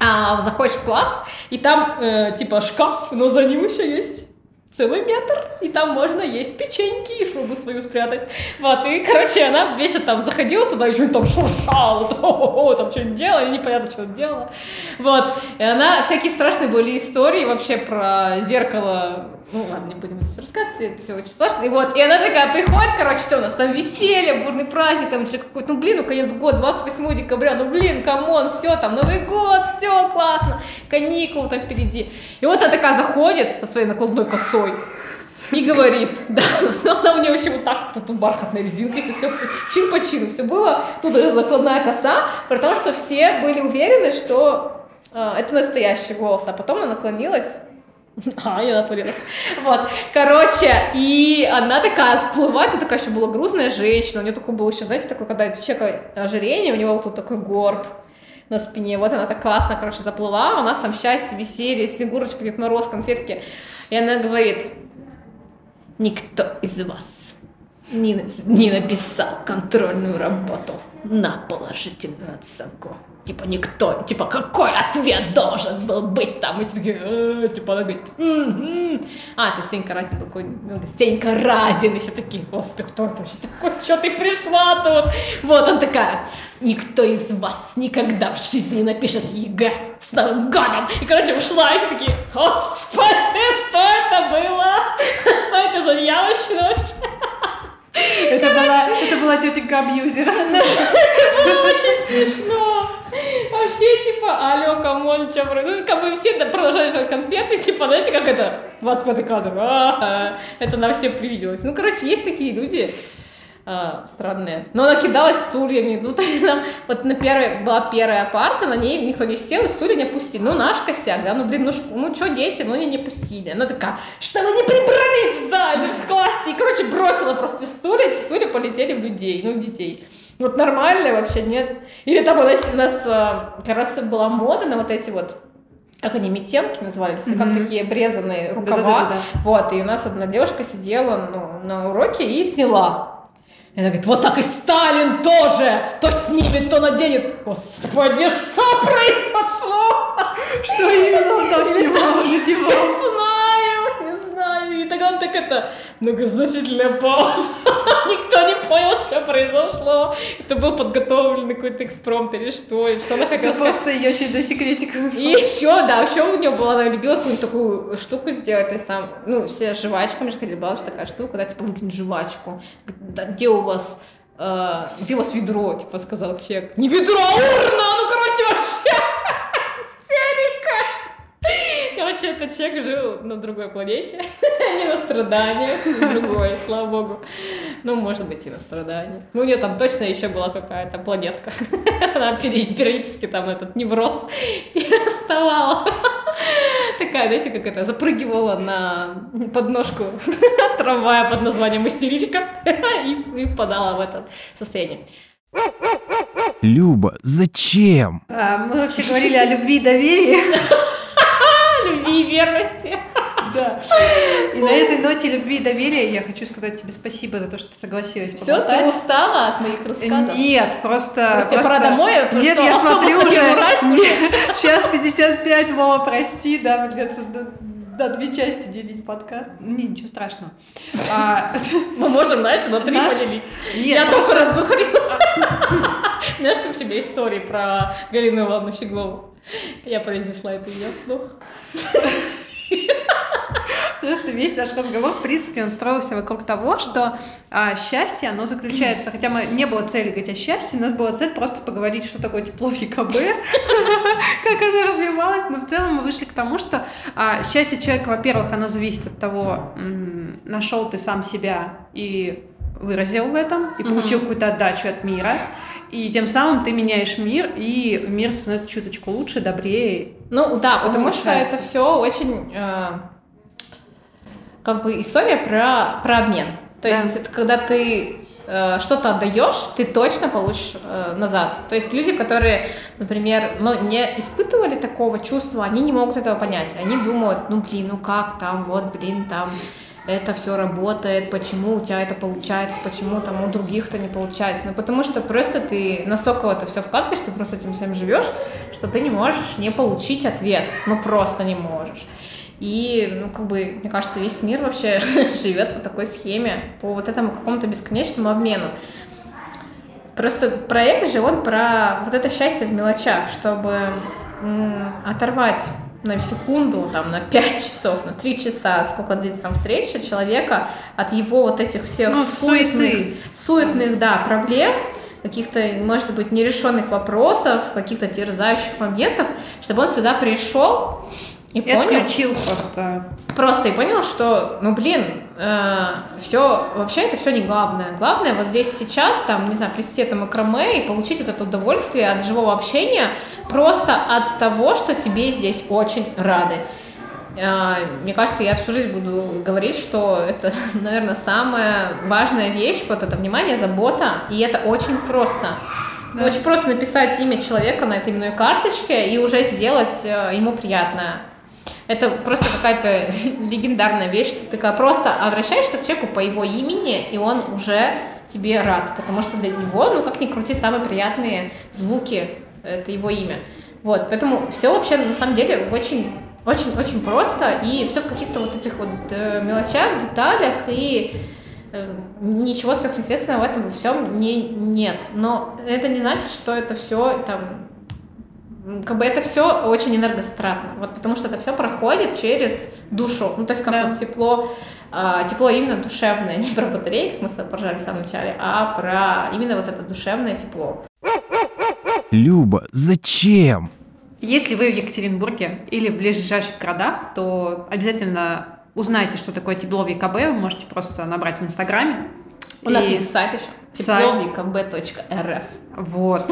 а, заходишь в класс, и там э, типа шкаф, но за ним еще есть целый метр, и там можно есть печеньки и шубу свою спрятать. Вот, и, короче, она вечно там заходила туда и что-нибудь там шуршала, там, что-нибудь делала, непонятно, что делала. Вот, и она, всякие страшные были истории вообще про зеркало, ну ладно, не будем это рассказывать, это все очень страшно. И вот, и она такая приходит, короче, все, у нас там веселье, бурный праздник, там еще какой-то, ну блин, ну конец года, 28 декабря, ну блин, come on, все, там Новый год, все классно, каникулы там впереди. И вот она такая заходит со своей накладной косой, и говорит, (laughs) да, она мне вообще вот так, тут бархатная резинка, если все чин по чину, все было, тут накладная коса, при том, что все были уверены, что э, это настоящий голос, а потом она наклонилась, а, я натворилась. Вот, короче, и она такая всплывает, ну такая еще была грузная женщина, у нее такой был еще, знаете, такой, когда у человека ожирение, у него вот тут такой горб на спине, вот она так классно, короче, заплыла, у нас там счастье, веселье, Снегурочка, Дед Мороз, конфетки, и она говорит, никто из вас не, не написал контрольную работу на положительную оценку. Типа никто, типа какой ответ должен был быть там? И все такие, «Э», типа она говорит, а, это Сенька Разин такой, ну, Сенька Разин, и все такие, господи, кто это вообще такой, что ты пришла тут? Вот, он такая, никто из вас никогда в жизни не напишет ЕГЭ с Новым годом. И, короче, ушла, и все такие, господи, что это было? (laughs) Что это за дьявольщина вообще? Это была, это была тетенька абьюзера. (laughs) Очень смешно. Вообще, типа, алло, come on, что Ну, как бы все продолжают жрать конфеты, типа, знаете, как это, 25 кадр, это нам всем привиделось. Ну, короче, есть такие люди, а, странные. Но она кидалась стульями. Ну, (laughs) там, вот на первой, была первая парта, на ней никто не сел, и стулья не пустили. Ну, наш косяк, да, ну, блин, ну, ну что дети, ну, они не пустили. Она такая, что вы не прибрались сзади в классе. И, короче, бросила просто стулья, стулья полетели в людей, ну, в детей. Вот нормально вообще, нет? Или там у нас, у нас а, как раз была мода на вот эти вот как они, метенки назывались, ну, как такие обрезанные рукава. Да-да-да-да. Вот, и у нас одна девушка сидела ну, на уроке и сняла. И она говорит, вот так и Сталин тоже то снимет, то наденет. Господи, что произошло? Что именно он там снимал? Не знаю. И тогда он так это, многозначительная пауза. (laughs) Никто не понял, что произошло. Это был подготовленный какой-то экспромт или что, и что она хотела Это сказать. просто ее очередной секретик. И еще, да, еще у нее была, она любила свою такую штуку сделать, то есть там, ну, все жвачками же была такая штука, да, типа, выкинь жвачку, где у вас, э, где у вас ведро, типа, сказал человек. Не ведро, а урна, ну, короче, вообще истерика. Короче, этот человек жил на другой планете, (laughs) не на страданиях, на другой, слава богу. Ну, может быть, и на страданиях. Ну, у нее там точно еще была какая-то планетка. (laughs) Она пере- периодически там этот невроз (laughs) вставала. Такая, знаете, как это, запрыгивала на подножку трамвая под названием «Истеричка» и, и впадала в это состояние. Люба, зачем? А, мы вообще говорили о любви и доверии. Любви и верности. Да. И на этой ноте любви и доверия я хочу сказать тебе спасибо за то, что ты согласилась Все, ты устала от моих рассказов? Нет, просто... Просто тебе пора домой? Потому Нет, что я автобус смотрю уже... (laughs) Сейчас 55, Вова, прости, да, придется на две части делить подкаст. Не, ничего страшного. А, Мы можем, знаешь, на три Наш- поделить. Нет, Я просто- только раздухарилась. (laughs) Знаешь, как у тебя истории про Галину Ивановну Щеглову? Я произнесла это ее вслух. Просто весь наш разговор, в принципе, он строился вокруг того, что а, счастье, оно заключается, хотя мы не было цели говорить о счастье, у нас была цель просто поговорить, что такое тепло в ЕКБ, (laughs) как оно развивалось, но в целом мы вышли к тому, что а, счастье человека, во-первых, оно зависит от того, нашел ты сам себя и выразил в этом, и получил какую-то отдачу от мира, и тем самым ты меняешь мир, и мир становится чуточку лучше, добрее. Ну да, потому что это все очень э, как бы история про, про обмен. То Да. есть это когда ты э, что-то отдаешь, ты точно получишь э, назад. То есть люди, которые, например, ну, не испытывали такого чувства, они не могут этого понять. Они думают, ну блин, ну как там, вот, блин, там это все работает, почему у тебя это получается, почему там у других-то не получается. Ну, потому что просто ты настолько в это все вкладываешь, ты просто этим всем живешь, что ты не можешь не получить ответ. Ну, просто не можешь. И, ну, как бы, мне кажется, весь мир вообще (laughs) живет по такой схеме, по вот этому какому-то бесконечному обмену. Просто проект же, он про вот это счастье в мелочах, чтобы м, оторвать на секунду, там, на 5 часов, на 3 часа, сколько длится там встреча человека от его вот этих всех Ну, суетных, суеты. суетных, да, проблем, каких-то, может быть, нерешенных вопросов, каких-то терзающих моментов, чтобы он сюда пришел и И понял, отключил просто просто и понял, что, ну блин, все, вообще это все не главное. Главное вот здесь сейчас, там, не знаю, плести это макраме и получить вот это удовольствие от живого общения просто от того, что тебе здесь очень рады. Э, Мне кажется, я всю жизнь буду говорить, что это, (laughs) наверное, самая важная вещь, вот это внимание, забота, и это очень просто. Да. Очень просто написать имя человека на этой именной карточке и уже сделать э, ему приятное. Это просто какая-то (laughs) легендарная вещь, что ты такая просто обращаешься к человеку по его имени, и он уже тебе рад, потому что для него, ну как ни крути, самые приятные звуки — это его имя. Вот, поэтому все вообще на самом деле очень очень-очень просто, и все в каких-то вот этих вот э, мелочах, деталях, и э, ничего сверхъестественного в этом всем не, нет. Но это не значит, что это все там как бы это все очень энергозатратно, вот потому что это все проходит через душу, ну то есть как Да. вот тепло, а, тепло именно душевное, (laughs) не про батареи, как мы с тобой поржали в самом начале, а про именно вот это душевное тепло. Люба, зачем? Если вы в Екатеринбурге или в ближайших городах, то обязательно узнайте, что такое тепло в ЕКБ. Вы можете просто набрать в Инстаграме. У нас И- есть сайт еще, Сайт. тепловикб.рф. Вот.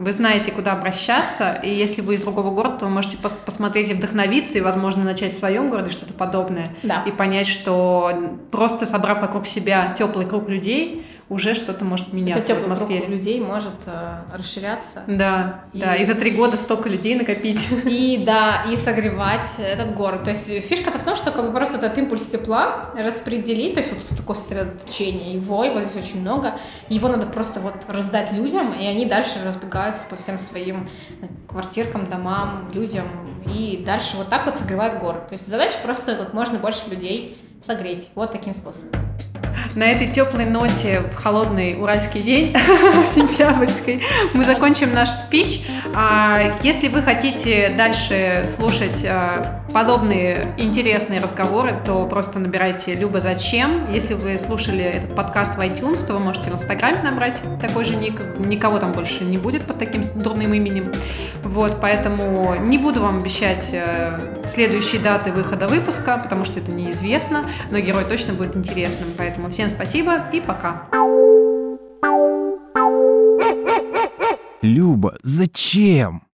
Вы знаете, куда обращаться, и если вы из другого города, то вы можете пос- посмотреть и вдохновиться, и, возможно, начать в своем городе что-то подобное. Да. И понять, что просто собрав вокруг себя теплый круг людей, уже что-то может Это меняться в теплый круг атмосфере. людей может э, расширяться. Да, И- да, и за три года столько людей накопить. И да, и согревать этот город. То есть фишка-то в том, что как бы просто этот импульс тепла распределить, то есть вот такое сосредоточение его, его здесь очень много, его надо просто вот раздать людям, и они дальше разбегаются по всем своим квартиркам, домам, людям, и дальше вот так вот согревают город. То есть задача просто как можно больше людей согреть. Вот таким способом. На этой теплой ноте в холодный уральский день (laughs) сентябрьской мы закончим наш спич. А, Если вы хотите дальше слушать а, подобные интересные разговоры, то просто набирайте «Люба, зачем?». Если вы слушали этот подкаст в iTunes, то вы можете в Инстаграме набрать такой же ник. Никого там больше не будет под таким дурным именем. Вот, поэтому не буду вам обещать э, следующие даты выхода выпуска, потому что это неизвестно, но герой точно будет интересным. Поэтому всем спасибо и пока. Люба, зачем?